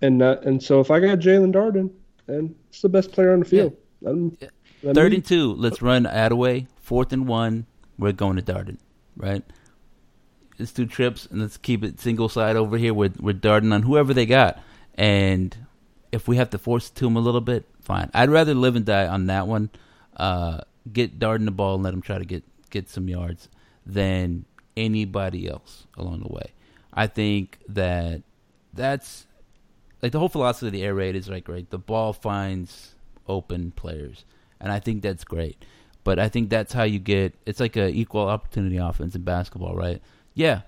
and not. And so, if I got Jalen Darden, then it's the best player on the field. Let him- let Third and two. Let's run Adaway. Fourth and one. We're going to Darden, right? Let's do trips and let's keep it single side over here. We're we're darting on whoever they got, and if we have to force it to them a little bit, fine. I'd rather live and die on that one. Uh, get Darden the ball and let him try to get get some yards than anybody else along the way. I think that that's like the whole philosophy of the air raid is like right. The ball finds open players, and I think that's great. But I think that's how you get. It's like a equal opportunity offense in basketball, right? Yeah,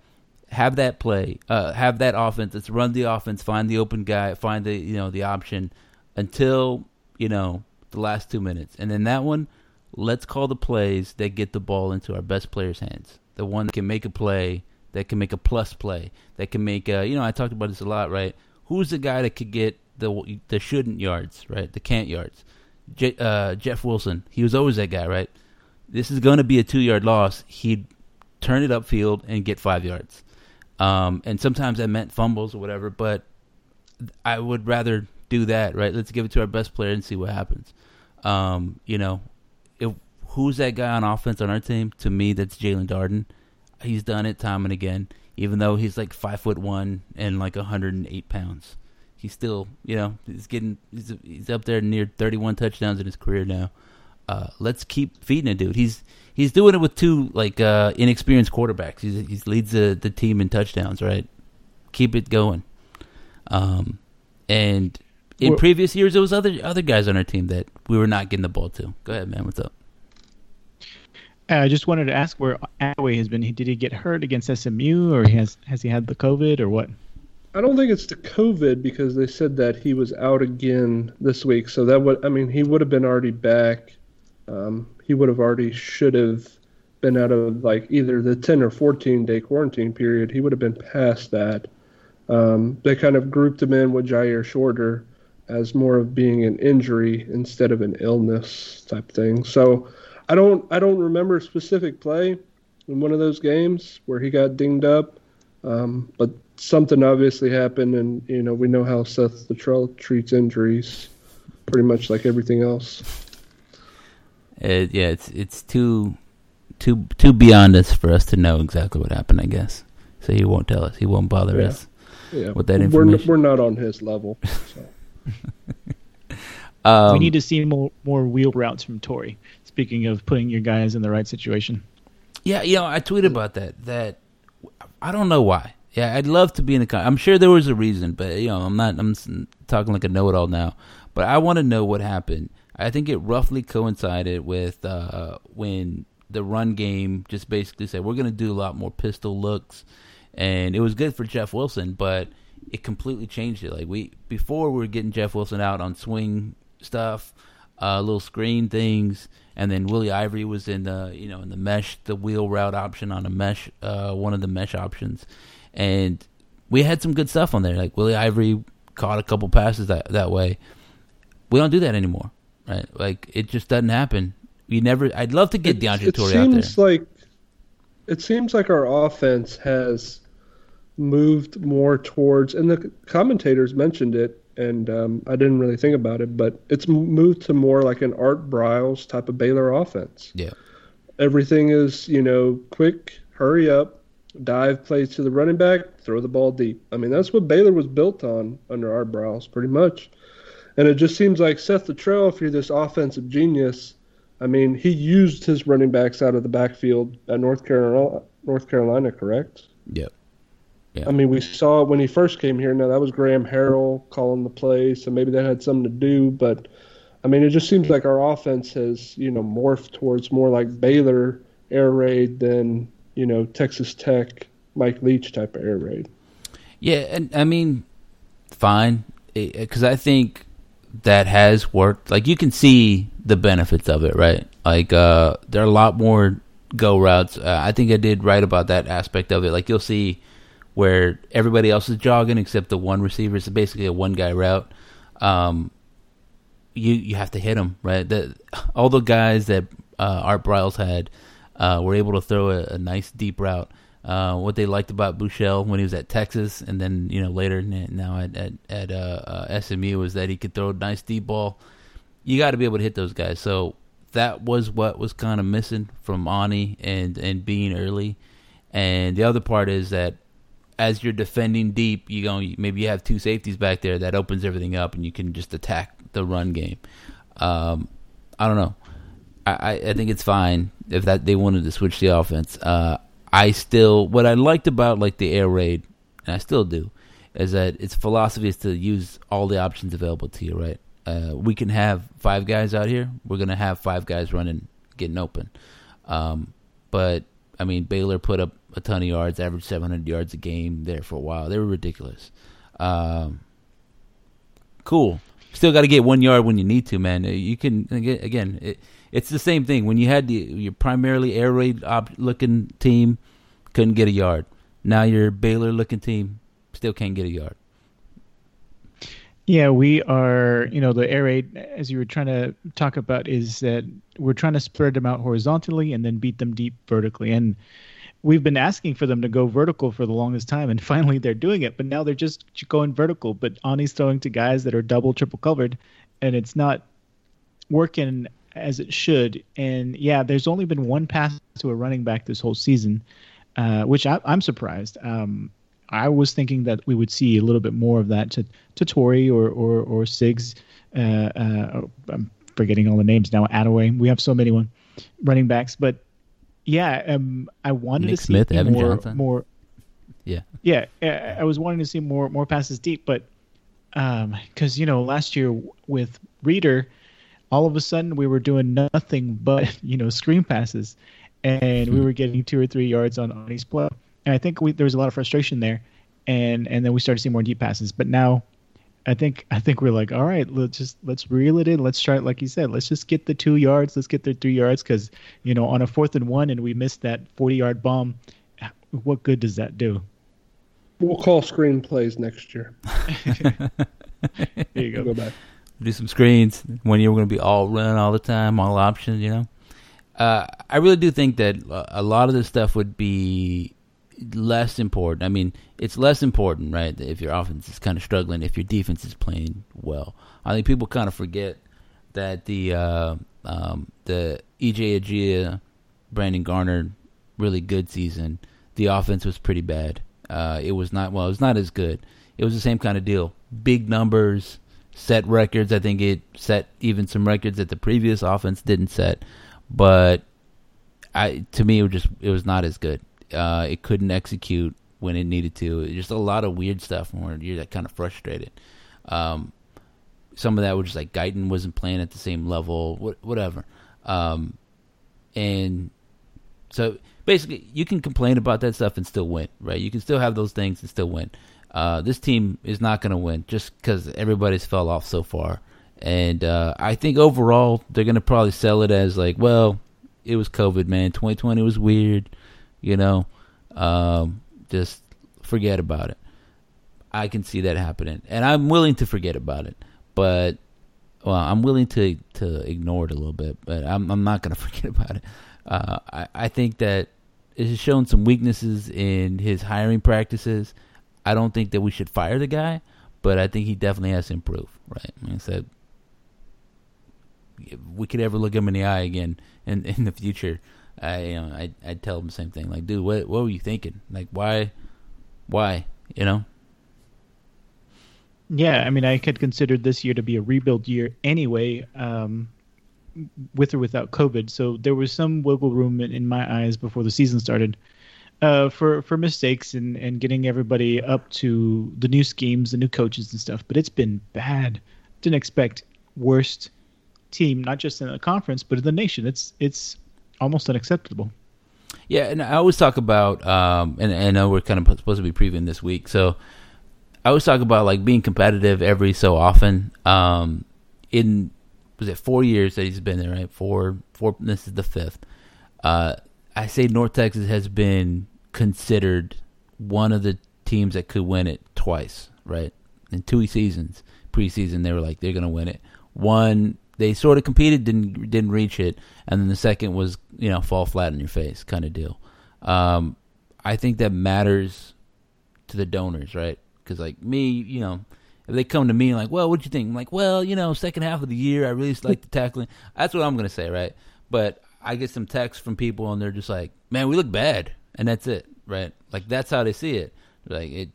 have that play, uh, have that offense. Let's run the offense, find the open guy, find the you know the option until you know the last two minutes, and then that one, let's call the plays that get the ball into our best players' hands. The one that can make a play, that can make a plus play, that can make a you know I talked about this a lot, right? Who's the guy that could get the the shouldn't yards, right? The can't yards. Uh, Jeff Wilson, he was always that guy, right? This is going to be a two yard loss. He'd turn it upfield and get five yards. Um, and sometimes that meant fumbles or whatever, but I would rather do that, right? Let's give it to our best player and see what happens. Um, you know, if, who's that guy on offense on our team? To me, that's Jalen Darden. He's done it time and again, even though he's like five foot one and like 108 pounds. He's still, you know, he's getting, he's, he's up there near 31 touchdowns in his career now. Uh, let's keep feeding it, dude. He's he's doing it with two like uh, inexperienced quarterbacks. He's, he leads the, the team in touchdowns, right? Keep it going. Um, and in Well- previous years, there was other other guys on our team that we were not getting the ball to. Go ahead, man. What's up? I just wanted to ask where Adaway has been. Did he get hurt against SMU, or he has has he had the COVID, or what? I don't think it's the COVID because they said that he was out again this week. So that would, I mean, he would have been already back. Um, he would have already should have been out of like either the 10 or 14 day quarantine period. He would have been past that. Um, they kind of grouped him in with Jyaire Shorter as more of being an injury instead of an illness type thing. So I don't, I don't remember a specific play in one of those games where he got dinged up. Um, but something obviously happened, and you know we know how Seth Littrell treats injuries, pretty much like everything else. Uh, yeah, it's it's too too too beyond us for us to know exactly what happened. I guess so. He won't tell us. He won't bother Yeah. us. Yeah, With that information. we're, we're not on his level. So. Um, we need to see more more wheel routes from Torrey. Speaking of putting your guys in the right situation. Yeah, you know, I tweeted about that. That I don't know why. Yeah, I'd love to be in the. Con- I'm sure there was a reason, but you know, I'm not. I'm talking like a know-it-all now. But I want to know what happened. I think it roughly coincided with uh, when the run game just basically said we're going to do a lot more pistol looks, and it was good for Jeff Wilson. But it completely changed it. Like we before we were getting Jeff Wilson out on swing stuff, uh, little screen things, and then Willie Ivory was in the you know in the mesh, the wheel route option on a mesh, uh, one of the mesh options, and we had some good stuff on there. Like Willie Ivory caught a couple passes that that way. We don't do that anymore, right? Like it just doesn't happen. We never. I'd love to get It- DeAndre it Torrey out there. seems like it seems like our offense has moved more towards, and the commentators mentioned it, and um, I didn't really think about it, but it's moved to more like an Art Briles type of Baylor offense. Yeah. Everything is, you know, quick, hurry up, dive plays to the running back, throw the ball deep. I mean, that's what Baylor was built on under Art Briles, pretty much. And it just seems like Seth Littrell, if you're this offensive genius, I mean, he used his running backs out of the backfield at North Carolina, North Carolina, correct? Yep. Yeah. I mean, we saw it when he first came here. Now that was Graham Harrell calling the plays, so maybe that had something to do. But I mean, it just seems like our offense has, you know, morphed towards more like Baylor air raid than you know Texas Tech Mike Leach type of air raid. Yeah, and I mean, fine, because I think that has worked. Like you can see the benefits of it, right? Like uh, there are a lot more go routes. Uh, I think I did write about that aspect of it. Like you'll see where everybody else is jogging except the one receiver. It's basically a one guy route. Um, you you have to hit them right. The, all the guys that uh, Art Briles had uh, were able to throw a, a nice deep route. Uh, what they liked about Buechele when he was at Texas, and then you know later now at at, at uh, uh, SMU was that he could throw a nice deep ball. You got to be able to hit those guys. So that was what was kind of missing from Aune and and being early. And the other part is that as you're defending deep, you go maybe you have two safeties back there that opens everything up, and you can just attack the run game. Um, I don't know. I, I, think it's fine if that they wanted to switch the offense. Uh, I still what I liked about like the air raid, and I still do, is that its philosophy is to use all the options available to you. Right? Uh, we can have five guys out here. We're gonna have five guys running, getting open. Um, but I mean, Baylor put up a ton of yards, averaged 700 yards a game there for a while. They were ridiculous. Um, cool. Still got to get one yard when you need to, man. Uh, You can again it, it's the same thing. When you had the, your primarily air raid op- looking team, couldn't get a yard. Now your Baylor looking team still can't get a yard. Yeah, we are, you know, the air raid, as you were trying to talk about, is that we're trying to spread them out horizontally and then beat them deep vertically. And we've been asking for them to go vertical for the longest time, and finally they're doing it. But now they're just going vertical. But Aune's throwing to guys that are double, triple covered, and it's not working as it should. And yeah, there's only been one pass to a running back this whole season, uh, which I, I'm surprised. Um, I was thinking that we would see a little bit more of that to to Torrey or or or Sigs. Uh, uh, I'm forgetting all the names now. Adaway. We have so many one running backs, but yeah, um, I wanted Nick to see Smith, Evan more Johnson. more. Yeah. Yeah, I I was wanting to see more more passes deep, but because you know last year with Reeder, all of a sudden we were doing nothing but you know screen passes, and we hmm. were getting two or three yards on on each play. And I think we, there was a lot of frustration there, and and then we started seeing more deep passes. But now, I think I think we're like, all right, let's just let's reel it in. Let's try it like you said. Let's just get the two yards. Let's get the three yards because you know on a fourth and one and we missed that forty yard bomb. What good does that do? We'll call screen plays next year. There you We'll go. go back. Do some screens. One year we're going to be all run all the time, all options. You know, uh, I really do think that a lot of this stuff would be less important. I mean, it's less important, right? If your offense is kind of struggling, if your defense is playing well. I think people kind of forget that the uh, um, the EJ Ejiya, Brandon Garner, really good season. The offense was pretty bad. Uh, it was not well. It was not as good. It was the same kind of deal. Big numbers, set records. I think it set even some records that the previous offense didn't set. But I, to me, it was just it was not as good. Uh, it couldn't execute when it needed to. It just a lot of weird stuff where you're like, kind of frustrated. Um, some of that was just like Guyton wasn't playing at the same level, wh- whatever. Um, and so basically, you can complain about that stuff and still win, right? You can still have those things and still win. Uh, this team is not going to win just because everybody's fell off so far. And uh, I think overall they're going to probably sell it as like, well, it was COVID, man. 2020 was weird, you know. Um, just forget about it. I can see that happening, and I'm willing to forget about it. But well, I'm willing to to ignore it a little bit, but I'm I'm not going to forget about it. Uh, I I think that it has shown some weaknesses in his hiring practices. I don't think that we should fire the guy, but I think he definitely has to improve. Right? I said, if we could ever look him in the eye again in in the future, I you know I I'd tell him the same thing. Like, dude, what what were you thinking? Like, why, why? You know? Yeah, I mean, I had considered this year to be a rebuild year anyway, um, with or without COVID. So there was some wiggle room in, in my eyes before the season started uh, for for mistakes and and getting everybody up to the new schemes, the new coaches and stuff. But it's been bad. Didn't expect worst team, not just in the conference, but in the nation. It's it's almost unacceptable. Yeah, and I always talk about, um, and, and I know we're kind of supposed to be previewing this week, so I always talk about like being competitive every so often. Um, in was it four years that he's been there, right? Four, four. This is the fifth. Uh, I say North Texas has been considered one of the teams that could win it twice, right? In two seasons, preseason, they were like they're going to win it. One, they sort of competed, didn't didn't reach it, and then the second was you know fall flat in your face kind of deal. Um, I think that matters to the donors, right? Because like me, you know, if they come to me like, well, what do you think? I'm like, well, you know, second half of the year, I really like the tackling. That's what I'm gonna say, right? But I get some texts from people, and they're just like, man, we look bad, and that's it, right? Like that's how they see it. Like it,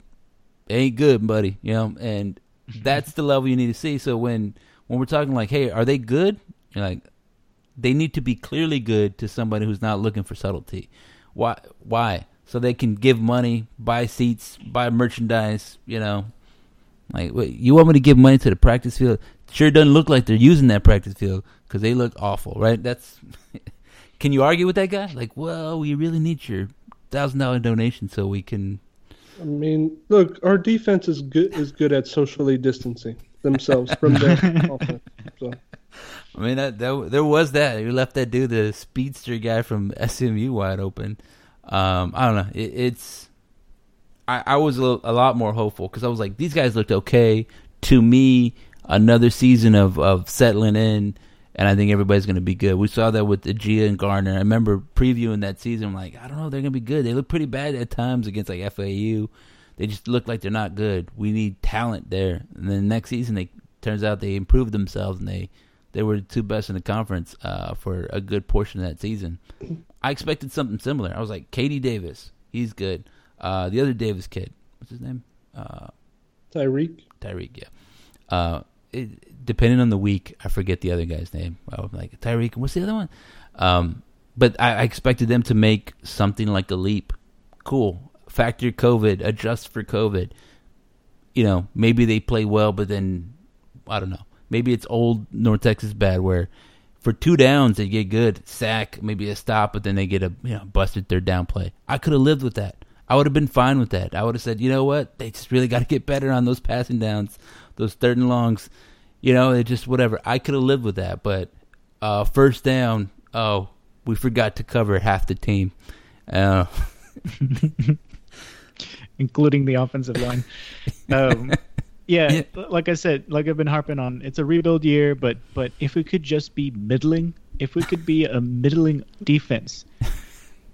ain't good, buddy, you know, and that's the level you need to see. So when when we're talking like, hey, are they good? You're like, they need to be clearly good to somebody who's not looking for subtlety. Why? Why? So they can give money, buy seats, buy merchandise. You know, like wait, you want me to give money to the practice field? Sure doesn't look like they're using that practice field because they look awful, right? That's. can you argue with that guy? Like, well, we really need your thousand dollar donation so we can. I mean, look, our defense is good is good at socially distancing themselves from their offense. So. I mean, that, that there was that. You left that dude, the speedster guy from SMU, wide open. Um, I don't know. It, it's I, I was a, little, a lot more hopeful because I was like, these guys looked okay. To me, another season of of settling in, and I think everybody's going to be good. We saw that with Gia and Gardner. I remember previewing that season. I'm like, I don't know, they're going to be good. They look pretty bad at times against like FAU. They just look like they're not good. We need talent there. And then next season, they turns out they improved themselves and they they were the two best in the conference uh, for a good portion of that season. I expected something similar. I was like, KD Davis, he's good. Uh, the other Davis kid, what's his name? Uh, Tyreek. Tyreek, yeah. Uh, it, depending on the week, I forget the other guy's name. I was like Tyreek, what's the other one? Um, but I, I expected them to make something like a leap. Cool. Factor COVID, adjust for COVID. You know, maybe they play well, but then I don't know. Maybe it's old North Texas bad where for two downs they get good sack, maybe a stop, but then they get a you know busted third down play. I could have lived with that. I would have been fine with that. I would have said, you know what, they just really got to get better on those passing downs, those third and longs. You know, it just whatever. I could have lived with that, but uh, first down, oh, we forgot to cover half the team. Uh, including the offensive line. Um, yeah, like I said, like I've been harping on, it's a rebuild year, but but if we could just be middling, if we could be a middling defense,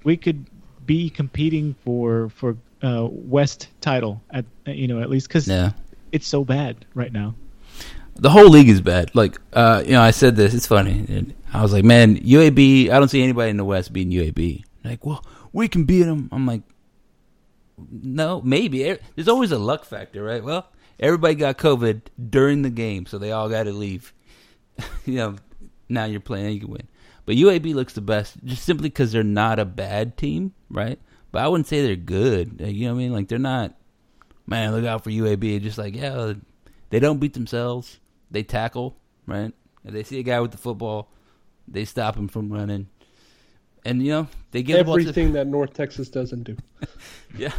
we could be competing for for uh, West title at you know at least because yeah. it's so bad right now. The whole league is bad. Like uh, you know, I said this. It's funny. I was like, man, UAB. I don't see anybody in the West beating UAB. Like, well, we can beat them. I'm like, no, maybe. There's always a luck factor, right? Well, everybody got COVID during the game, so they all got to leave. you know, now you're playing, you can win. But UAB looks the best just simply because they're not a bad team, right? But I wouldn't say they're good. You know what I mean? Like they're not. Man, look out for UAB. Just like yeah, they don't beat themselves. They tackle, right? If they see a guy with the football, they stop him from running. And you know they get everything that North Texas doesn't do. yeah,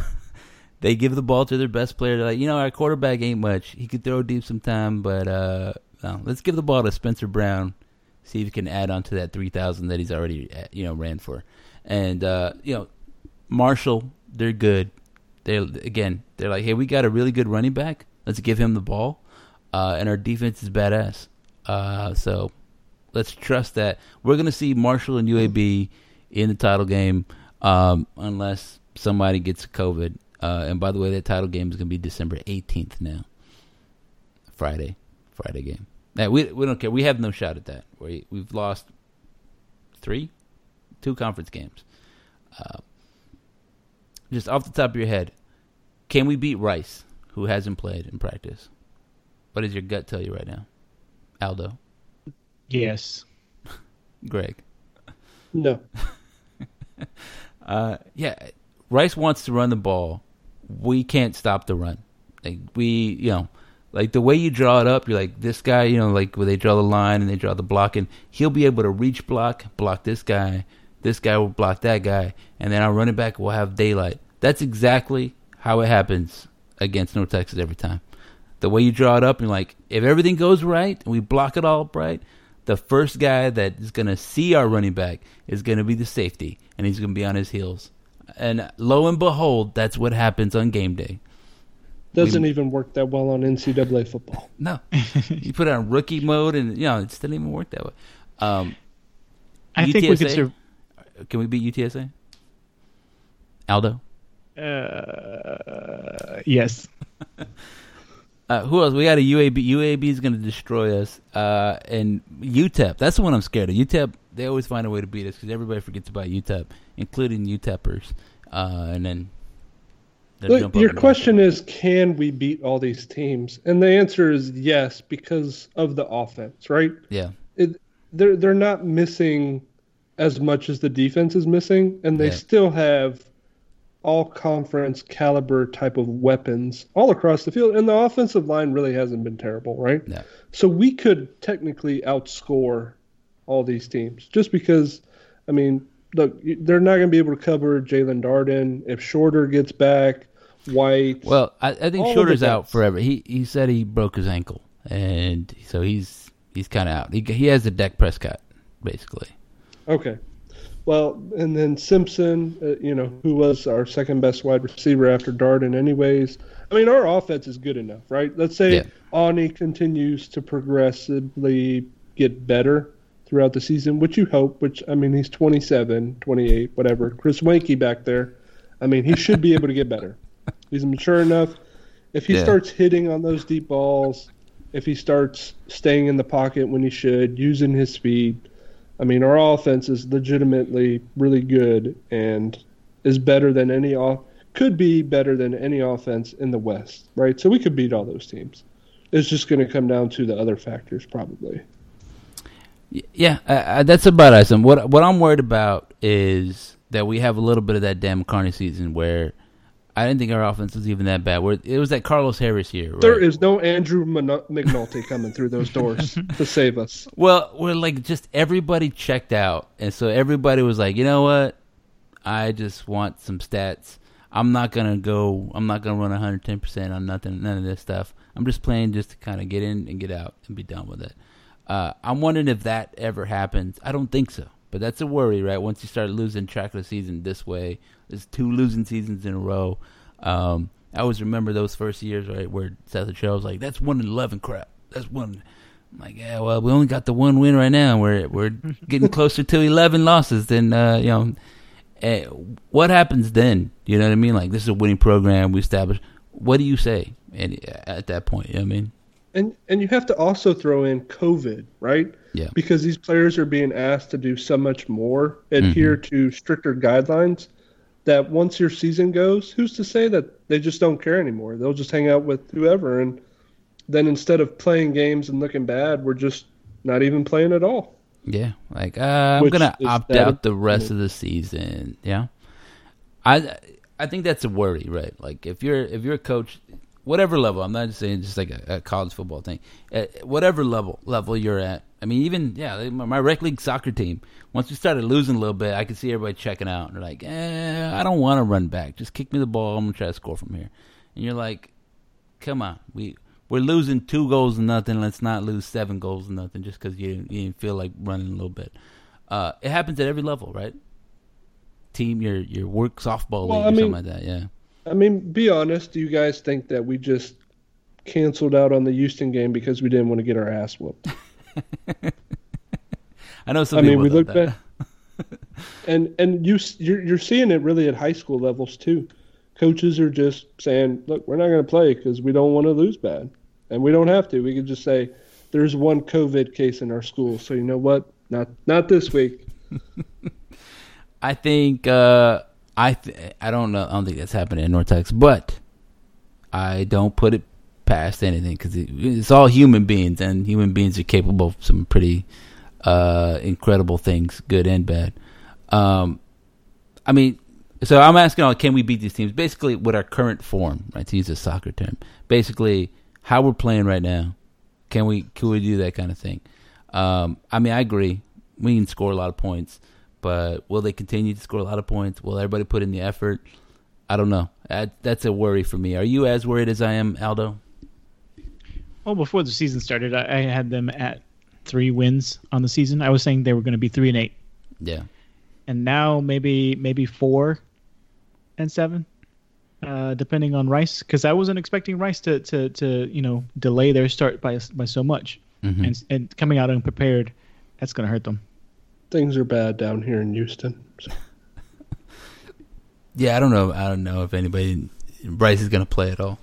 they give the ball to their best player. They're like, you know, our quarterback ain't much. He could throw deep sometime, but uh, no, let's give the ball to Spencer Brown. See if he can add on to that three thousand that he's already uh, you know ran for. And uh, you know, Marshall, they're good. They again, they're like, hey, we got a really good running back. Let's give him the ball. Uh, and our defense is badass. Uh, so let's trust that we're going to see Marshall and UAB in the title game um, unless somebody gets COVID. Uh, and by the way, that title game is going to be December 18th now. Friday. Friday game. Now, we, we don't care. We have no shot at that. We, we've lost three? Two conference games. Uh, just off the top of your head, can we beat Rice, who hasn't played in practice? What does your gut tell you right now, Aldo? Yes. Greg. No. uh, yeah, Rice wants to run the ball. We can't stop the run. Like we, you know, like the way you draw it up, you're like this guy, you know, like where they draw the line and they draw the block, and he'll be able to reach block, block this guy. This guy will block that guy, and then our running back will have daylight. That's exactly how it happens against North Texas every time. The way you draw it up, and like if everything goes right and we block it all up right, the first guy that is going to see our running back is going to be the safety, and he's going to be on his heels. And lo and behold, that's what happens on game day. Doesn't we, even work that well on NCAA football. No, you put it on rookie mode, and you know it doesn't even work that way. Um, I UTSA, think we could. Sur- can we beat UTSA? Aldo. Uh, yes. Uh, who else? We got a UAB. UAB is going to destroy us. Uh, and UTEP. That's the one I'm scared of. UTEP. They always find a way to beat us because everybody forgets about UTEP, including UTEPers. Uh, and then Look, your question is, can we beat all these teams? And the answer is yes, because of the offense, right? Yeah. It, they're they're not missing as much as the defense is missing, and they yeah. still have all conference caliber type of weapons all across the field. And the offensive line really hasn't been terrible, right? Yeah. So we could technically outscore all these teams just because, I mean, look, they're not going to be able to cover Jaelon Darden. If Shorter gets back, White. Well, I, I think Shorter's out forever. He he said he broke his ankle, and so he's he's kind of out. He, he has a Dak Prescott, basically. Okay. Well, and then Simpson, uh, you know, who was our second best wide receiver after Darden, anyways. I mean, our offense is good enough, right? Let's say yeah. Aune continues to progressively get better throughout the season, which you hope, which, I mean, he's 27, 28, whatever. Chris Weinke back there, I mean, he should be able to get better. He's mature enough. If he yeah. starts hitting on those deep balls, if he starts staying in the pocket when he should, using his speed, I mean, our offense is legitimately really good and is better than any off could be better than any offense in the West, right? So we could beat all those teams. It's just going to come down to the other factors, probably. Yeah, uh, that's about us. And what what I'm worried about is that we have a little bit of that Dan McCarney season where I didn't think our offense was even that bad. It was that Carlos Harris year. Right? There is no Andrew McNulty coming through those doors to save us. Well, we're like just everybody checked out, and so everybody was like, you know what? I just want some stats. I'm not gonna go. I'm not gonna run 110 percent on nothing, none of this stuff. I'm just playing just to kind of get in and get out and be done with it. Uh, I'm wondering if that ever happens. I don't think so, but that's a worry, right? Once you start losing track of the season this way, there's two losing seasons in a row. Um, I always remember those first years, right, where Seth Littrell was like, "That's one in eleven crap. That's one." I'm like, yeah, well, we only got the one win right now. We're we're getting closer to eleven losses than uh, you know. Uh, what happens then? You know what I mean? Like this is a winning program we established. What do you say and, at that point? You know what I mean? And and you have to also throw in COVID, right? Yeah. Because these players are being asked to do so much more, adhere mm-hmm. to stricter guidelines that once your season goes, who's to say that they just don't care anymore? They'll just hang out with whoever, and then instead of playing games and looking bad, we're just not even playing at all. Yeah, like uh, I'm gonna opt out the rest of the season. Yeah, I I think that's a worry, right? Like if you're if you're a coach, whatever level, I'm not just saying just like a, a college football thing, at whatever level level you're at, I mean, even yeah, my, rec league soccer team. Once we started losing a little bit, I could see everybody checking out. And they're like, eh, I don't want to run back. Just kick me the ball. I'm gonna try to score from here. And you're like, come on, we we're losing two goals to nothing. Let's not lose seven goals to nothing just because you you didn't feel like running a little bit. Uh, it happens at every level, right? Team, your your work softball Well, league I or mean- something like that. Yeah. I mean, be honest. Do you guys think that we just canceled out on the Houston game because we didn't want to get our ass whooped? I know some I mean, we look back, and and you you're you're seeing it really at high school levels too. Coaches are just saying, "Look, we're not going to play because we don't want to lose bad, and we don't have to. We can just say there's one COVID case in our school, so you know what? Not not this week. I think uh, I th- I don't know. I don't think that's happening in North Texas, but I don't put it past anything because it, it's all human beings, and human beings are capable of some pretty uh, incredible things, good and bad. Um, I mean, so I'm asking, all, can we beat these teams? Basically, with our current form, right? To use a soccer term, basically how we're playing right now. Can we can we do that kind of thing? Um, I mean, I agree. We can score a lot of points, but will they continue to score a lot of points? Will everybody put in the effort? I don't know. That, that's a worry for me. Are you as worried as I am, Aldo? Well, before the season started, I, I had them at three wins on the season. I was saying they were going to be three and eight, Yeah. and now maybe maybe four and seven, uh, depending on Rice. Because I wasn't expecting Rice to, to, to you know delay their start by by so much, Mhm. and and coming out unprepared, that's going to hurt them. Things are bad down here in Houston. So, Yeah, I don't know. I don't know if anybody Bryce is going to play at all.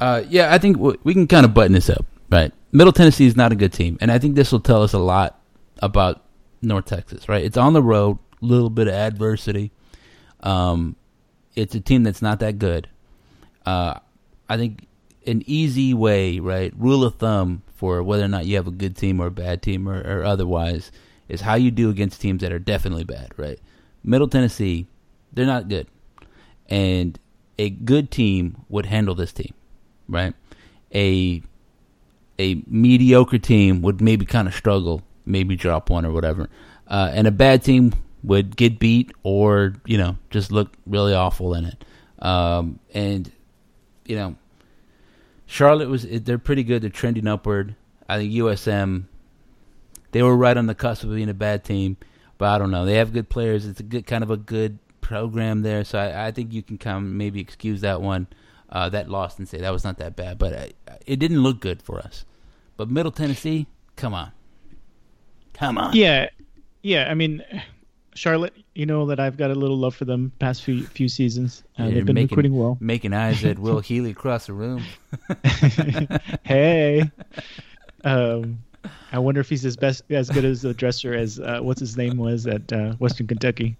Uh, yeah, I think w- we can kind of button this up, right? Middle Tennessee is not a good team, and I think this will tell us a lot about North Texas, right? It's on the road, a little bit of adversity. Um, it's a team that's not that good. Uh, I think an easy way, right, rule of thumb for whether or not you have a good team or a bad team or, or otherwise is how you do against teams that are definitely bad, right? Middle Tennessee, they're not good and a good team would handle this team, right? A a mediocre team would maybe kind of struggle, maybe drop one or whatever, uh, and a bad team would get beat or you know just look really awful in it. Um, and you know, Charlotte was they're pretty good. They're trending upward. I think USM they were right on the cusp of being a bad team, but I don't know. They have good players. It's a good kind of a good program there, so I, I think you can kind of maybe excuse that one, uh, that loss, and say that was not that bad. But uh, it didn't look good for us. But Middle Tennessee, come on, come on. Yeah, yeah. I mean, Charlotte, you know that I've got a little love for them past few few seasons. Uh, You're they've been making- recruiting well. Making eyes at Will Healy across the room. hey. Um, I wonder if he's as best as good as a dresser as uh, what's his name was at uh, Western Kentucky.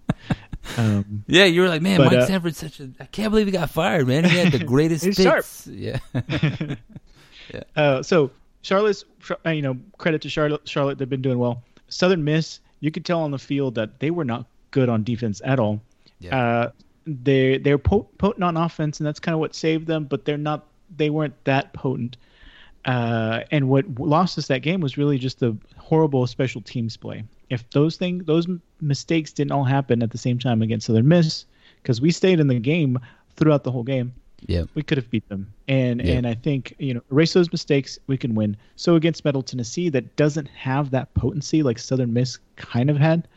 Um, Yeah, you were like, man, But, Mike uh, Sanford's such a. I can't believe he got fired, man. He had the greatest He's sharp. spits. Yeah. uh, so Charlotte's, uh, you know, credit to Charlotte. Charlotte, they've been doing well. Southern Miss, you could tell on the field that they were not good on defense at all. Yeah. Uh, they they're potent on offense, and that's kind of what saved them. But they're not. They weren't that potent. Uh, and what lost us that game was really just the horrible special teams play. If those things, those mistakes didn't all happen at the same time against Southern Miss, because we stayed in the game throughout the whole game, yeah. we could have beat them. And Yeah. and I think you know erase those mistakes, we can win. So against Middle Tennessee, that doesn't have that potency like Southern Miss kind of had.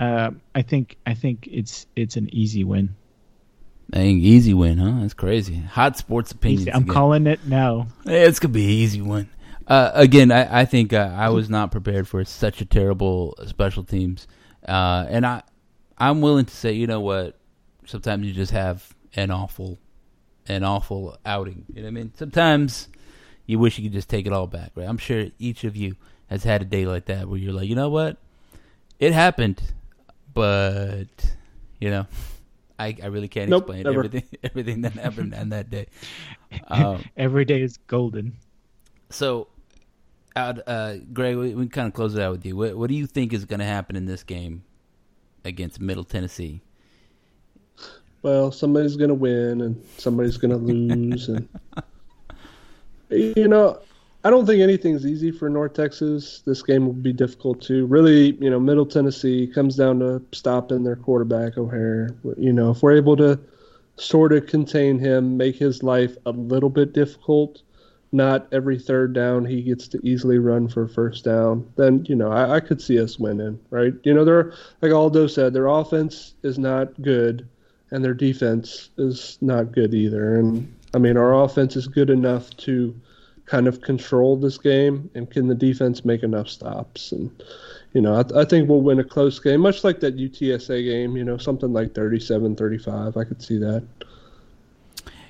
Uh, I think I think it's it's an easy win. Dang, easy win, huh? That's crazy. Hot sports opinions. I'm again. calling it now. It's gonna be an easy one. Uh, again, I, I think uh, I was not prepared for such a terrible special teams, uh, and I I'm willing to say, you know what? Sometimes you just have an awful, an awful outing. You know what I mean? Sometimes you wish you could just take it all back, right? I'm sure each of you has had a day like that where you're like, you know what? It happened, but you know, I I really can't Nope, explain never. everything everything that happened on that day. Um, Every day is golden. so, out, uh, Greg, we, we kind of close it out with you. What, what do you think is going to happen in this game against Middle Tennessee? well, somebody's going to win and somebody's going to lose, and you know, I don't think anything's easy for North Texas. This game will be difficult too. Really, you know, Middle Tennessee comes down to stopping their quarterback O'Hare. You know, if we're able to sort of contain him, make his life a little bit difficult, not every third down he gets to easily run for first down, then you know I, I could see us winning, right? You know, they're like Aldo said, their offense is not good, and their defense is not good either. And I mean, our offense is good enough to kind of control this game, and can the defense make enough stops? And you know, I, I think we'll win a close game, much like that UTSA game. You know, something like 37-35. I could see that.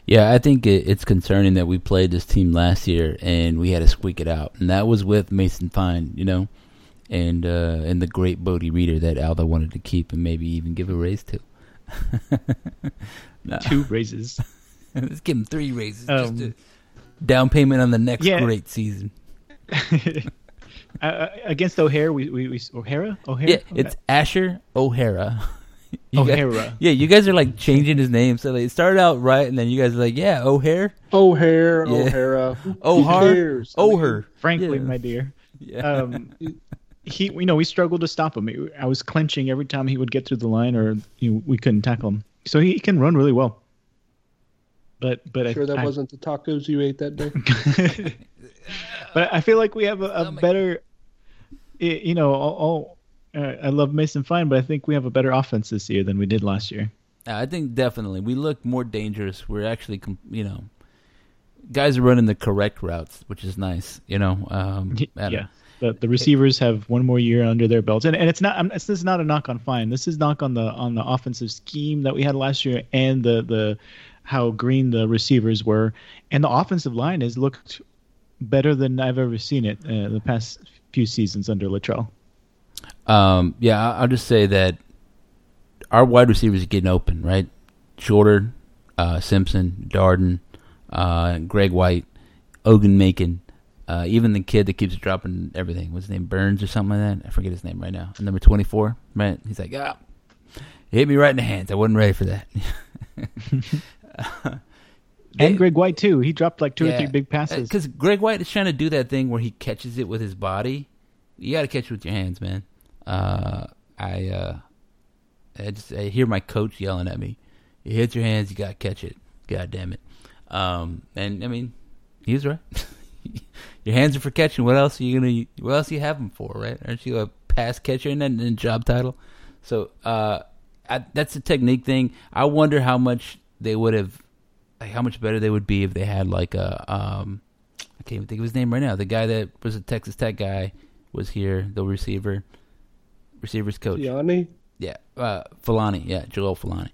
Yeah, I think it, it's concerning that we played this team last year and we had to squeak it out, and that was with Mason Fine, you know, and uh, and the great Bodie Reeder that Aldo wanted to keep and maybe even give a raise to. no. Two raises. Let's give him three raises. Um, just down payment on the next yeah. great season. Uh, uh, against O'Hare, we, we, we O'Hara, O'Hara. Yeah, okay. it's Asher O'Hara. You O'Hara. Guys, yeah, you guys are like changing his name. So they started out right, and then you guys are like, yeah, O'Hare. O'Hare, yeah. O'Hara. O'Hare. O'Hare. Frankly, yeah. my dear. Yeah. Um, he, you know, we struggled to stop him. I was clenching every time he would get through the line, or you know, we couldn't tackle him. So he can run really well. But but I sure I, that I, wasn't the tacos you ate that day. but I feel like we have a, a better, you know, all, all uh, I love Mason Fine, but I think we have a better offense this year than we did last year. I think definitely we look more dangerous. We're actually, you know, guys are running the correct routes, which is nice. You know, um, yeah. The, the receivers have one more year under their belts, and, and it's not. This is not a knock on Fine. This is knock on the on the offensive scheme that we had last year, and the the how green the receivers were, and the offensive line has looked better than I've ever seen it uh, the past few seasons under Littrell. Um, yeah, I'll just say that our wide receivers are getting open, right? Shorter, uh, Simpson, Darden, uh, Greg White, Ogun Macon, uh, even the kid that keeps dropping everything. What's his name? Burns or something like that? I forget his name right now. Number 24, right? He's like, ah, hit me right in the hands. I wasn't ready for that. and Greg White too. He dropped like two yeah. or three big passes. Because Greg White is trying to do that thing where he catches it with his body. You got to catch it with your hands, man. Uh, I uh, I just I hear my coach yelling at me. You hit your hands, you got to catch it. God damn it. Um, and I mean, he's right. your hands are for catching. What else are you gonna? What else you have them for, right? Aren't you a pass catcher in that job title? So uh, I, that's a technique thing. I wonder how much they would have, like how much better they would be if they had like a, um, I can't even think of his name right now. The guy that was a Texas Tech guy was here, the receiver, receivers coach. Yanni? Yeah, uh, Falani. Yeah, Joel Filani.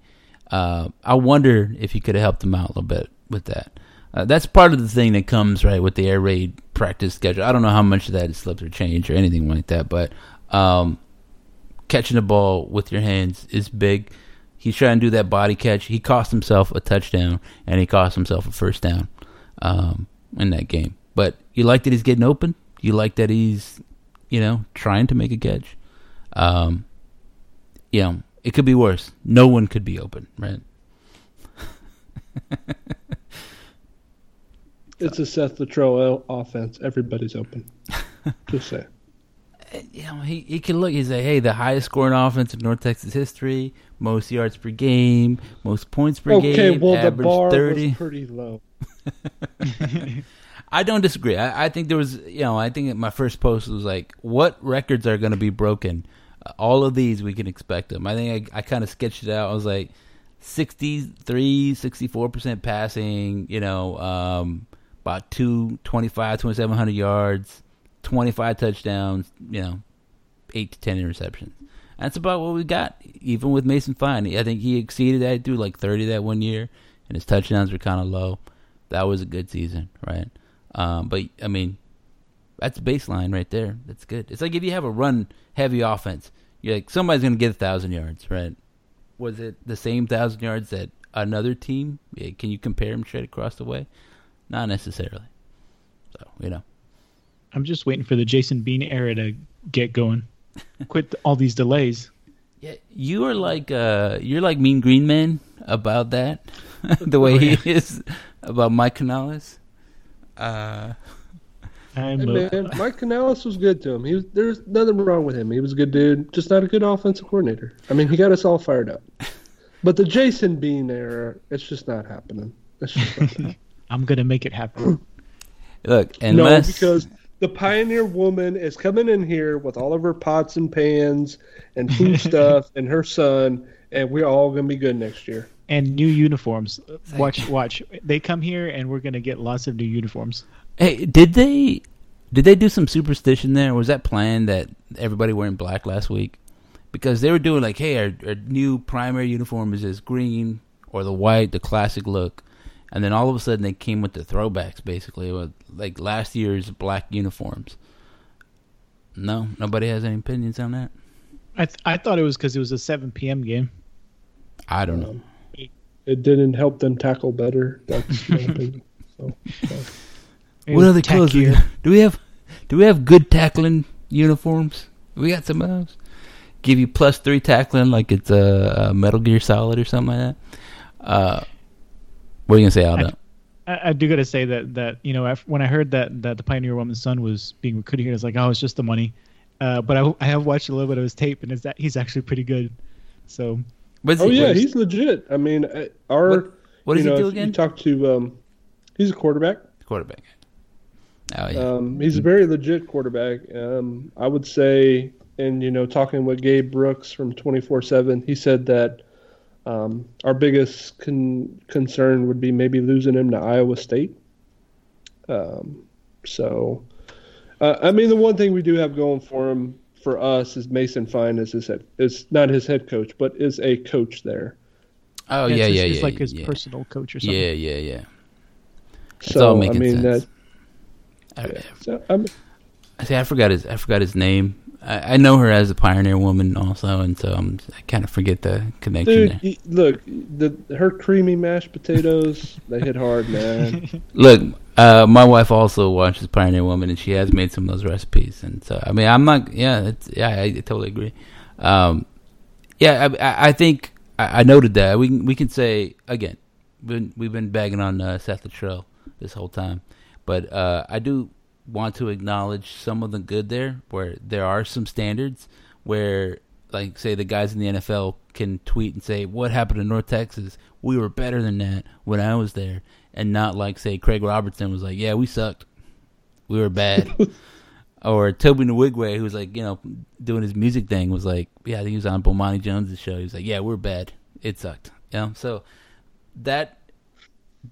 Uh, I wonder if he could have helped him out a little bit with that. Uh, that's part of the thing that comes right with the air raid practice schedule. I don't know how much of that is slipped or changed or anything like that, but um, catching the ball with your hands is big. He's trying to do that body catch. He cost himself a touchdown and he cost himself a first down um, in that game. But you like that he's getting open. You like that he's, you know, trying to make a catch. Um, you know, it could be worse. No one could be open, right? it's a Seth Littrell offense. Everybody's open. Just say you know, he, he can look. He's like, hey, the highest scoring offense in North Texas history, most yards per game, most points per okay, game. Okay, well, the bar 30. was pretty low. I don't disagree. I, I, think there was, you know, I think my first post was like, what records are going to be broken? Uh, all of these, we can expect them. I think I, I kind of sketched it out. I was like, 63, 64% passing, you know, um, about 225, 2700 yards 25 touchdowns, you know, eight to 10 interceptions. That's about what we got, even with Mason Fine. I think he exceeded that, through like 30 that one year, and his touchdowns were kind of low. That was a good season, right? Um, but, I mean, that's baseline right there. That's good. It's like if you have a run heavy offense, you're like, somebody's going to get a 1,000 yards, right? Was it the same 1,000 yards that another team? Can you compare them straight across the way? Not necessarily. So, you know. I'm just waiting for the Jason Bean era to get going. Quit all these delays. Yeah, you are like uh, you're like Mean Green Man about that, the way oh, yeah. he is about Mike Canales. Uh, I'm Hey, a- man, Mike Canales was good to him. He was, there's nothing wrong with him. He was a good dude, just not a good offensive coordinator. I mean, he got us all fired up. But the Jason Bean era, it's just not happening. It's just not happening. I'm gonna make it happen. Look, no, unless because the pioneer woman is coming in here with all of her pots and pans and food stuff and her son, and we're all gonna be good next year. and new uniforms. Watch, watch. They come here, and we're gonna get lots of new uniforms. hey, did they did they do some superstition there? Was that planned that everybody wearing black last week? Because they were doing like, hey, our, our new primary uniform is this green or the white, the classic look, and then all of a sudden they came with the throwbacks, basically, with like last year's black uniforms. No, nobody has any opinions on that. I th- I thought it was because it was a 7 p.m. game. I don't know. Um, it didn't help them tackle better. That's my opinion. So, so. What was other clothes we Do we have? Do we have good tackling uniforms? We got some of those. Give you plus three tackling like it's a, a Metal Gear Solid or something like that. Uh, what are you gonna say, Aldo? I, I do gotta say that that you know when I heard that that the Pioneer Woman's son was being recruited here, I was like, oh, it's just the money. Uh, but I, I have watched a little bit of his tape, and is that he's actually pretty good. So What's Oh he- yeah, he's legit. I mean, uh, our What- what does you he know, do again? You talk to um, he's a quarterback. quarterback. Oh yeah. Um, he's a very legit quarterback. Um, I would say, and you know, talking with Gabe Brooks from twenty four seven, he said that um, our biggest con- concern would be maybe losing him to Iowa State. Um, so, uh, I mean, the one thing we do have going for him for us is Mason Fine is his head, is not his head coach, but is a coach there. oh it's yeah, just- yeah, it's yeah. like his yeah. personal coach or something. Yeah, yeah, yeah. It's so all I making mean sense. that. I, Yeah. So, I'm, I see. I forgot his. I forgot his name. I, I know her as a pioneer woman also, and so I'm. I kind of forget the connection Dude, there. look, the her creamy mashed potatoes, they hit hard, man. Look, uh, my wife also watches Pioneer Woman, and she has made some of those recipes. And so, I mean, I'm not. Yeah, it's, yeah, I, I totally agree. Um, yeah, I, I, I think I, I noted that we can, we can say again, been, we've been bagging on uh, Seth Littrell this whole time, but uh, I do want to acknowledge some of the good there, where there are some standards where. Like say the guys in the NFL can tweet and say what happened to North Texas. We were better than that when I was there, and not like say Craig Robertson was like, "Yeah, we sucked, we were bad," or Tobe Nwigwe who was like, you know, doing his music thing was like, "Yeah, I think he was on Bomani Jones' show." He was like, "Yeah, we're bad, it sucked," you know. So that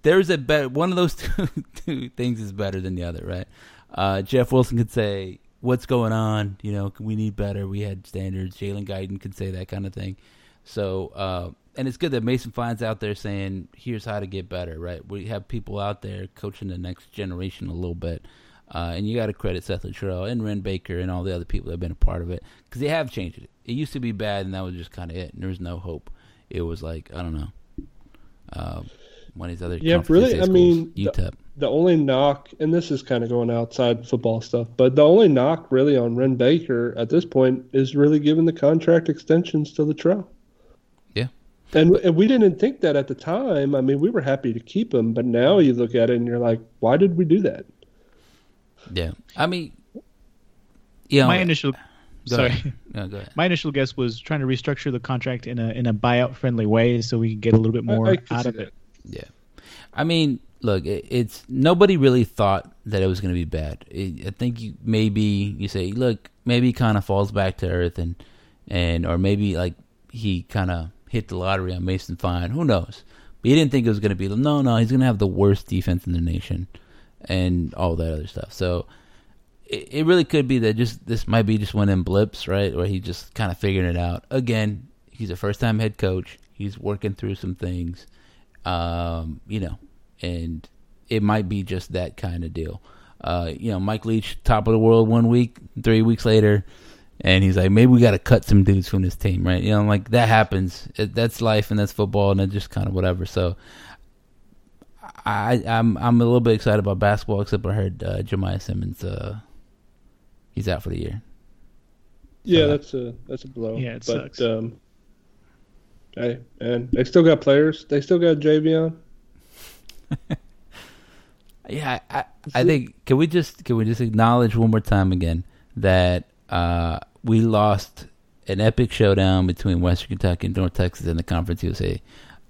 there's a better one of those two, two things is better than the other, right? Uh, Jeff Wilson could say, "What's going on?" You know, we need better. We had standards. Jalen Guyton could say that kind of thing. So, uh, and it's good that Mason Fine's out there saying, "Here's how to get better." Right? We have people out there coaching the next generation a little bit, uh, and you got to credit Seth Littrell and Wren Baker and all the other people that have been a part of it because they have changed it. It used to be bad, and that was just kind of it. And there was no hope. It was like I don't know. Uh, one of these other Yeah, really, I schools, mean, UTEP. The only knock, and this is kind of going outside football stuff, but the only knock really on Wren Baker at this point is really giving the contract extensions to Littrell. Yeah. And, and we didn't think that at the time. I mean, we were happy to keep him, but now you look at it and you're like, why did we do that? Yeah, I mean, yeah. my initial, go sorry, ahead. No, go ahead. my initial guess was trying to restructure the contract in a in a buyout friendly way, so we could get a little bit more I can out of that. it. Yeah, I mean, look, it, it's nobody really thought that it was going to be bad. It, I think you maybe you say, look, maybe he kind of falls back to earth, and and or maybe like he kind of hit the lottery on Mason Fine. Who knows? But he didn't think it was going to be. No, no, he's going to have the worst defense in the nation, and all that other stuff. So. It, it really could be that just this might be just one them blips, right? Where he just kind of figuring it out. Again, he's a first time head coach. He's working through some things um, you know, and it might be just that kind of deal. Uh, you know, Mike Leach, top of the world one week, three weeks later, and he's like, maybe we got to cut some dudes from this team, right? You know, like that happens. It, that's life and that's football, and that's just kind of whatever. So, I, I'm I'm a little bit excited about basketball, except I heard uh, Jemiah Simmons, uh, he's out for the year. Yeah, So- that's a that's a blow. Yeah, it but, sucks. Um, hey, and they still got players. They still got Javion. Yeah, I, I think can we just can we just acknowledge one more time again that uh, we lost an epic showdown between Western Kentucky and North Texas in the Conference USA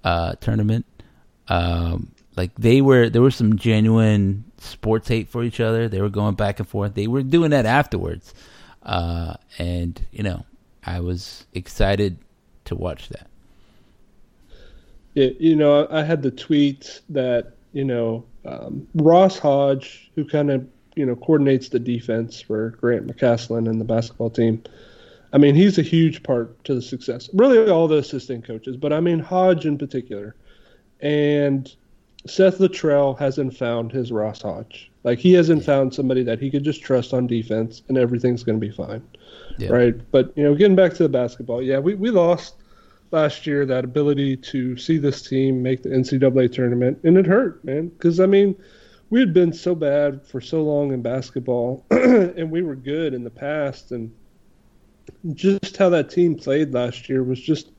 uh, tournament. Um, like they were, there was some genuine sports hate for each other. They were going back and forth. They were doing that afterwards, uh, and you know, I was excited to watch that. Yeah, you know, I had the tweet that you know um, Ross Hodge, who kind of you know coordinates the defense for Grant McCasland and the basketball team. I mean, he's a huge part to the success. Really, all the assistant coaches, but I mean Hodge in particular. And Seth Littrell hasn't found his Ross Hodge. Like he hasn't found somebody that he could just trust on defense, and everything's going to be fine, yeah. right? But you know, getting back to the basketball, yeah, we we lost last year that ability to see this team make the NCAA tournament, and it hurt, man. Because I mean, we had been so bad for so long in basketball, and we were good in the past, and just how that team played last year was just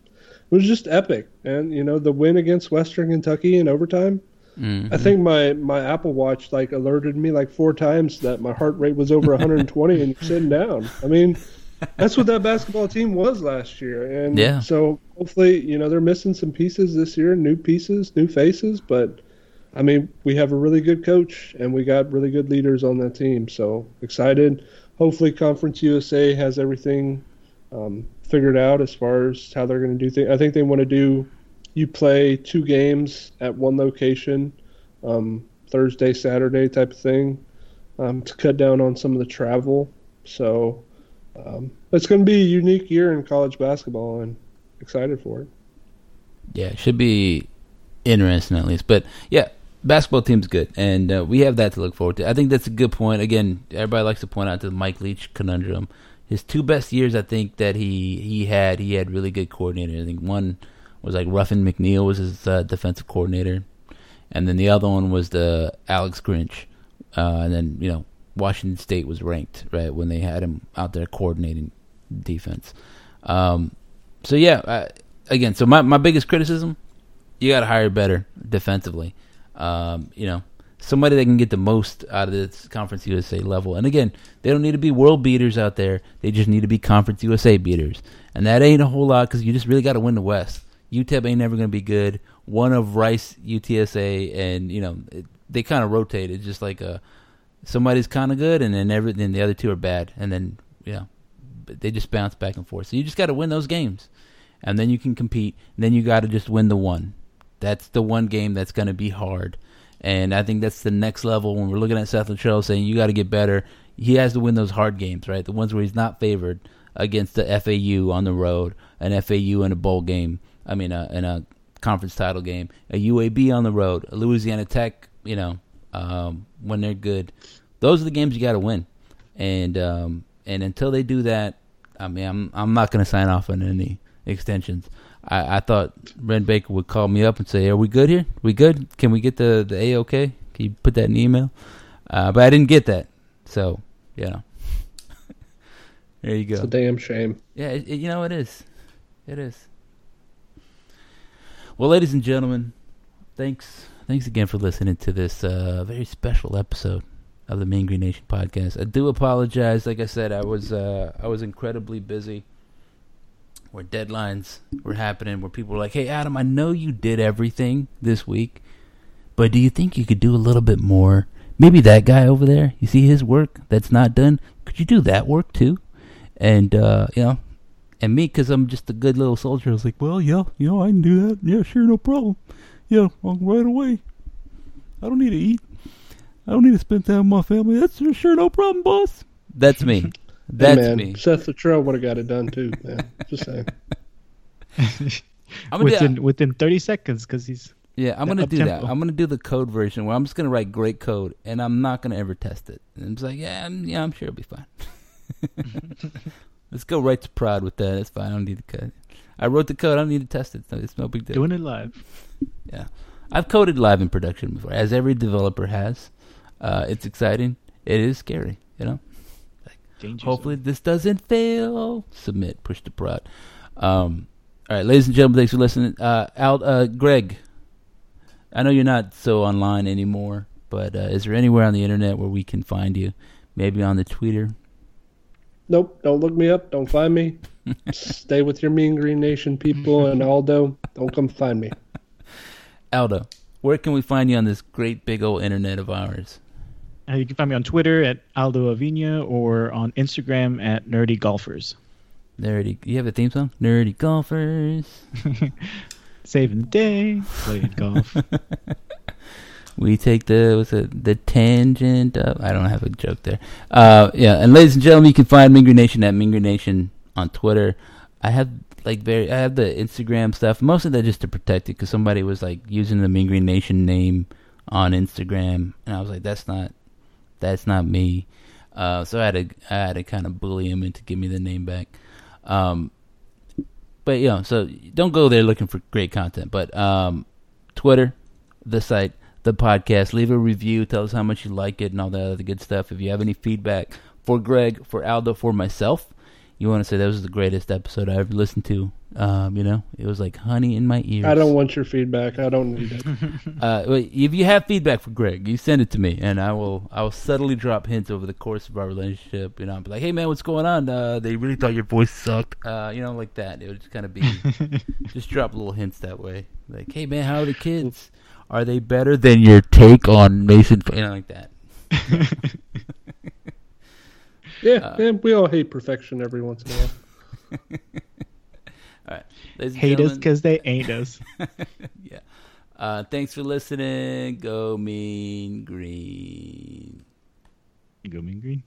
was just epic. And you know, the win against Western Kentucky in overtime. Mm-hmm. I think my my Apple Watch like alerted me like four times that my heart rate was over 120 and sitting down. I mean, that's what that basketball team was last year. And yeah. so hopefully, you know, they're missing some pieces this year, new pieces, new faces, but I mean, we have a really good coach and we got really good leaders on that team. So excited hopefully Conference USA has everything um, figured out as far as how they're going to do things. I think they want to do you play two games at one location, um, Thursday, Saturday type of thing, um, to cut down on some of the travel. So um, it's going to be a unique year in college basketball, and excited for it. Yeah, it should be interesting at least. But yeah, basketball team's good, and uh, we have that to look forward to. I think that's a good point. Again, everybody likes to point out the Mike Leach conundrum. His two best years, I think that he he had, he had really good coordinators. I think one was like Ruffin McNeill was his uh, defensive coordinator, and then the other one was the Alex Grinch, uh, and then you know Washington State was ranked right when they had him out there coordinating defense. Um, so yeah, uh, again, so my my biggest criticism, you got to hire better defensively. Um, you know, somebody that can get the most out of this Conference USA level. And again, they don't need to be world beaters out there. They just need to be Conference USA beaters. And that ain't a whole lot because you just really got to win the West. UTEP ain't never going to be good. One of Rice, UTSA, and you know it, they kind of rotate. It's just like a somebody's kind of good, and then every then the other two are bad, and then you know they just bounce back and forth. So you just got to win those games, and then you can compete. And then you got to just win the one. That's the one game that's going to be hard. And I think that's the next level when we're looking at Seth Littrell saying you got to get better. He has to win those hard games, right? The ones where he's not favored against the FAU on the road, an FAU in a bowl game. I mean, a, in a conference title game, a UAB on the road, a Louisiana Tech. You know, um, when they're good, those are the games you got to win. And um, and until they do that, I mean, I'm I'm not going to sign off on any extensions. I, I thought Wren Baker would call me up and say, "Are we good here? We good? Can we get the the a okay? Can you put that in the email?" Uh, but I didn't get that, so yeah. there you go. It's a damn shame. Yeah, it, it, you know it is. It is. Well, ladies and gentlemen, thanks thanks again for listening to this uh, very special episode of the Mean Green Nation podcast. I do apologize. Like I said, I was uh, I was incredibly busy where deadlines were happening, where people were like, "Hey, Adam, I know you did everything this week, but do you think you could do a little bit more? Maybe that guy over there, you see his work that's not done. Could you do that work too?" And uh, you know, and me, because I'm just a good little soldier, I was like, "Well, yeah, you know, I can do that. Yeah, sure, no problem. Yeah, I'll right away. I don't need to eat. I don't need to spend time with my family. That's for sure, no problem, boss." That's me. That's hey man, me. Seth Littrell would have got it done too, man. Just saying. within do, within 30 seconds because he's yeah i'm gonna do tempo. that i'm gonna do the code version where i'm just gonna write great code and i'm not gonna ever test it and it's like yeah I'm, yeah i'm sure it'll be fine let's go right to prod with that it's fine i don't need the code i wrote the code i don't need to test it it's no big deal doing it live yeah i've coded live in production before as every developer has uh, it's exciting it is scary you know Danger Hopefully this doesn't fail. Submit. Push the prod. Um, all right, ladies and gentlemen, thanks for listening. Uh, Al, uh, Greg, I know you're not so online anymore, But uh, is there anywhere on the internet where we can find you? Maybe on the Twitter. Nope, don't look me up. Don't find me. Stay with your Mean Green Nation people and Aldo. Don't come find me. Aldo, where can we find you on this great big old internet of ours? Uh, you can find me on Twitter at Aldo Avina or on Instagram at Nerdy Golfers. Nerdy, you have a theme song? Nerdy golfers. Saving the day, playing golf. we take the what's it, the tangent of I don't have a joke there. Uh, yeah, and ladies and gentlemen, you can find Mean Green Nation at Mean Green Nation on Twitter. I have like very I have the Instagram stuff. Most of that just to protect it because somebody was like using the Mean Green Nation name on Instagram, and I was like, that's not that's not me. Uh, so I had to I had to kind of bully him into give me the name back. Um, but know, so don't go there looking for great content. But um, Twitter, the site, the podcast, leave a review, tell us how much you like it, and all that other good stuff. If you have any feedback for Greg, for Aldo, for myself, you want to say that was the greatest episode I ever listened to. Um, you know, it was like honey in my ears. I don't want your feedback. I don't need it. uh, if you have feedback for Greg, you send it to me, and I will. I will subtly drop hints over the course of our relationship. You know, I'll be like, "Hey, man, what's going on? Uh, they really thought your voice sucked." Uh, you know, like that. It would just kind of be, just drop little hints that way. Like, "Hey, man, how are the kids? Are they better than your take on Mason?" You know, like that. yeah, uh, man, we all hate perfection every once in a while. All right. Hate us because they ain't us. yeah. Uh, thanks for listening. Go Mean Green. Go Mean Green.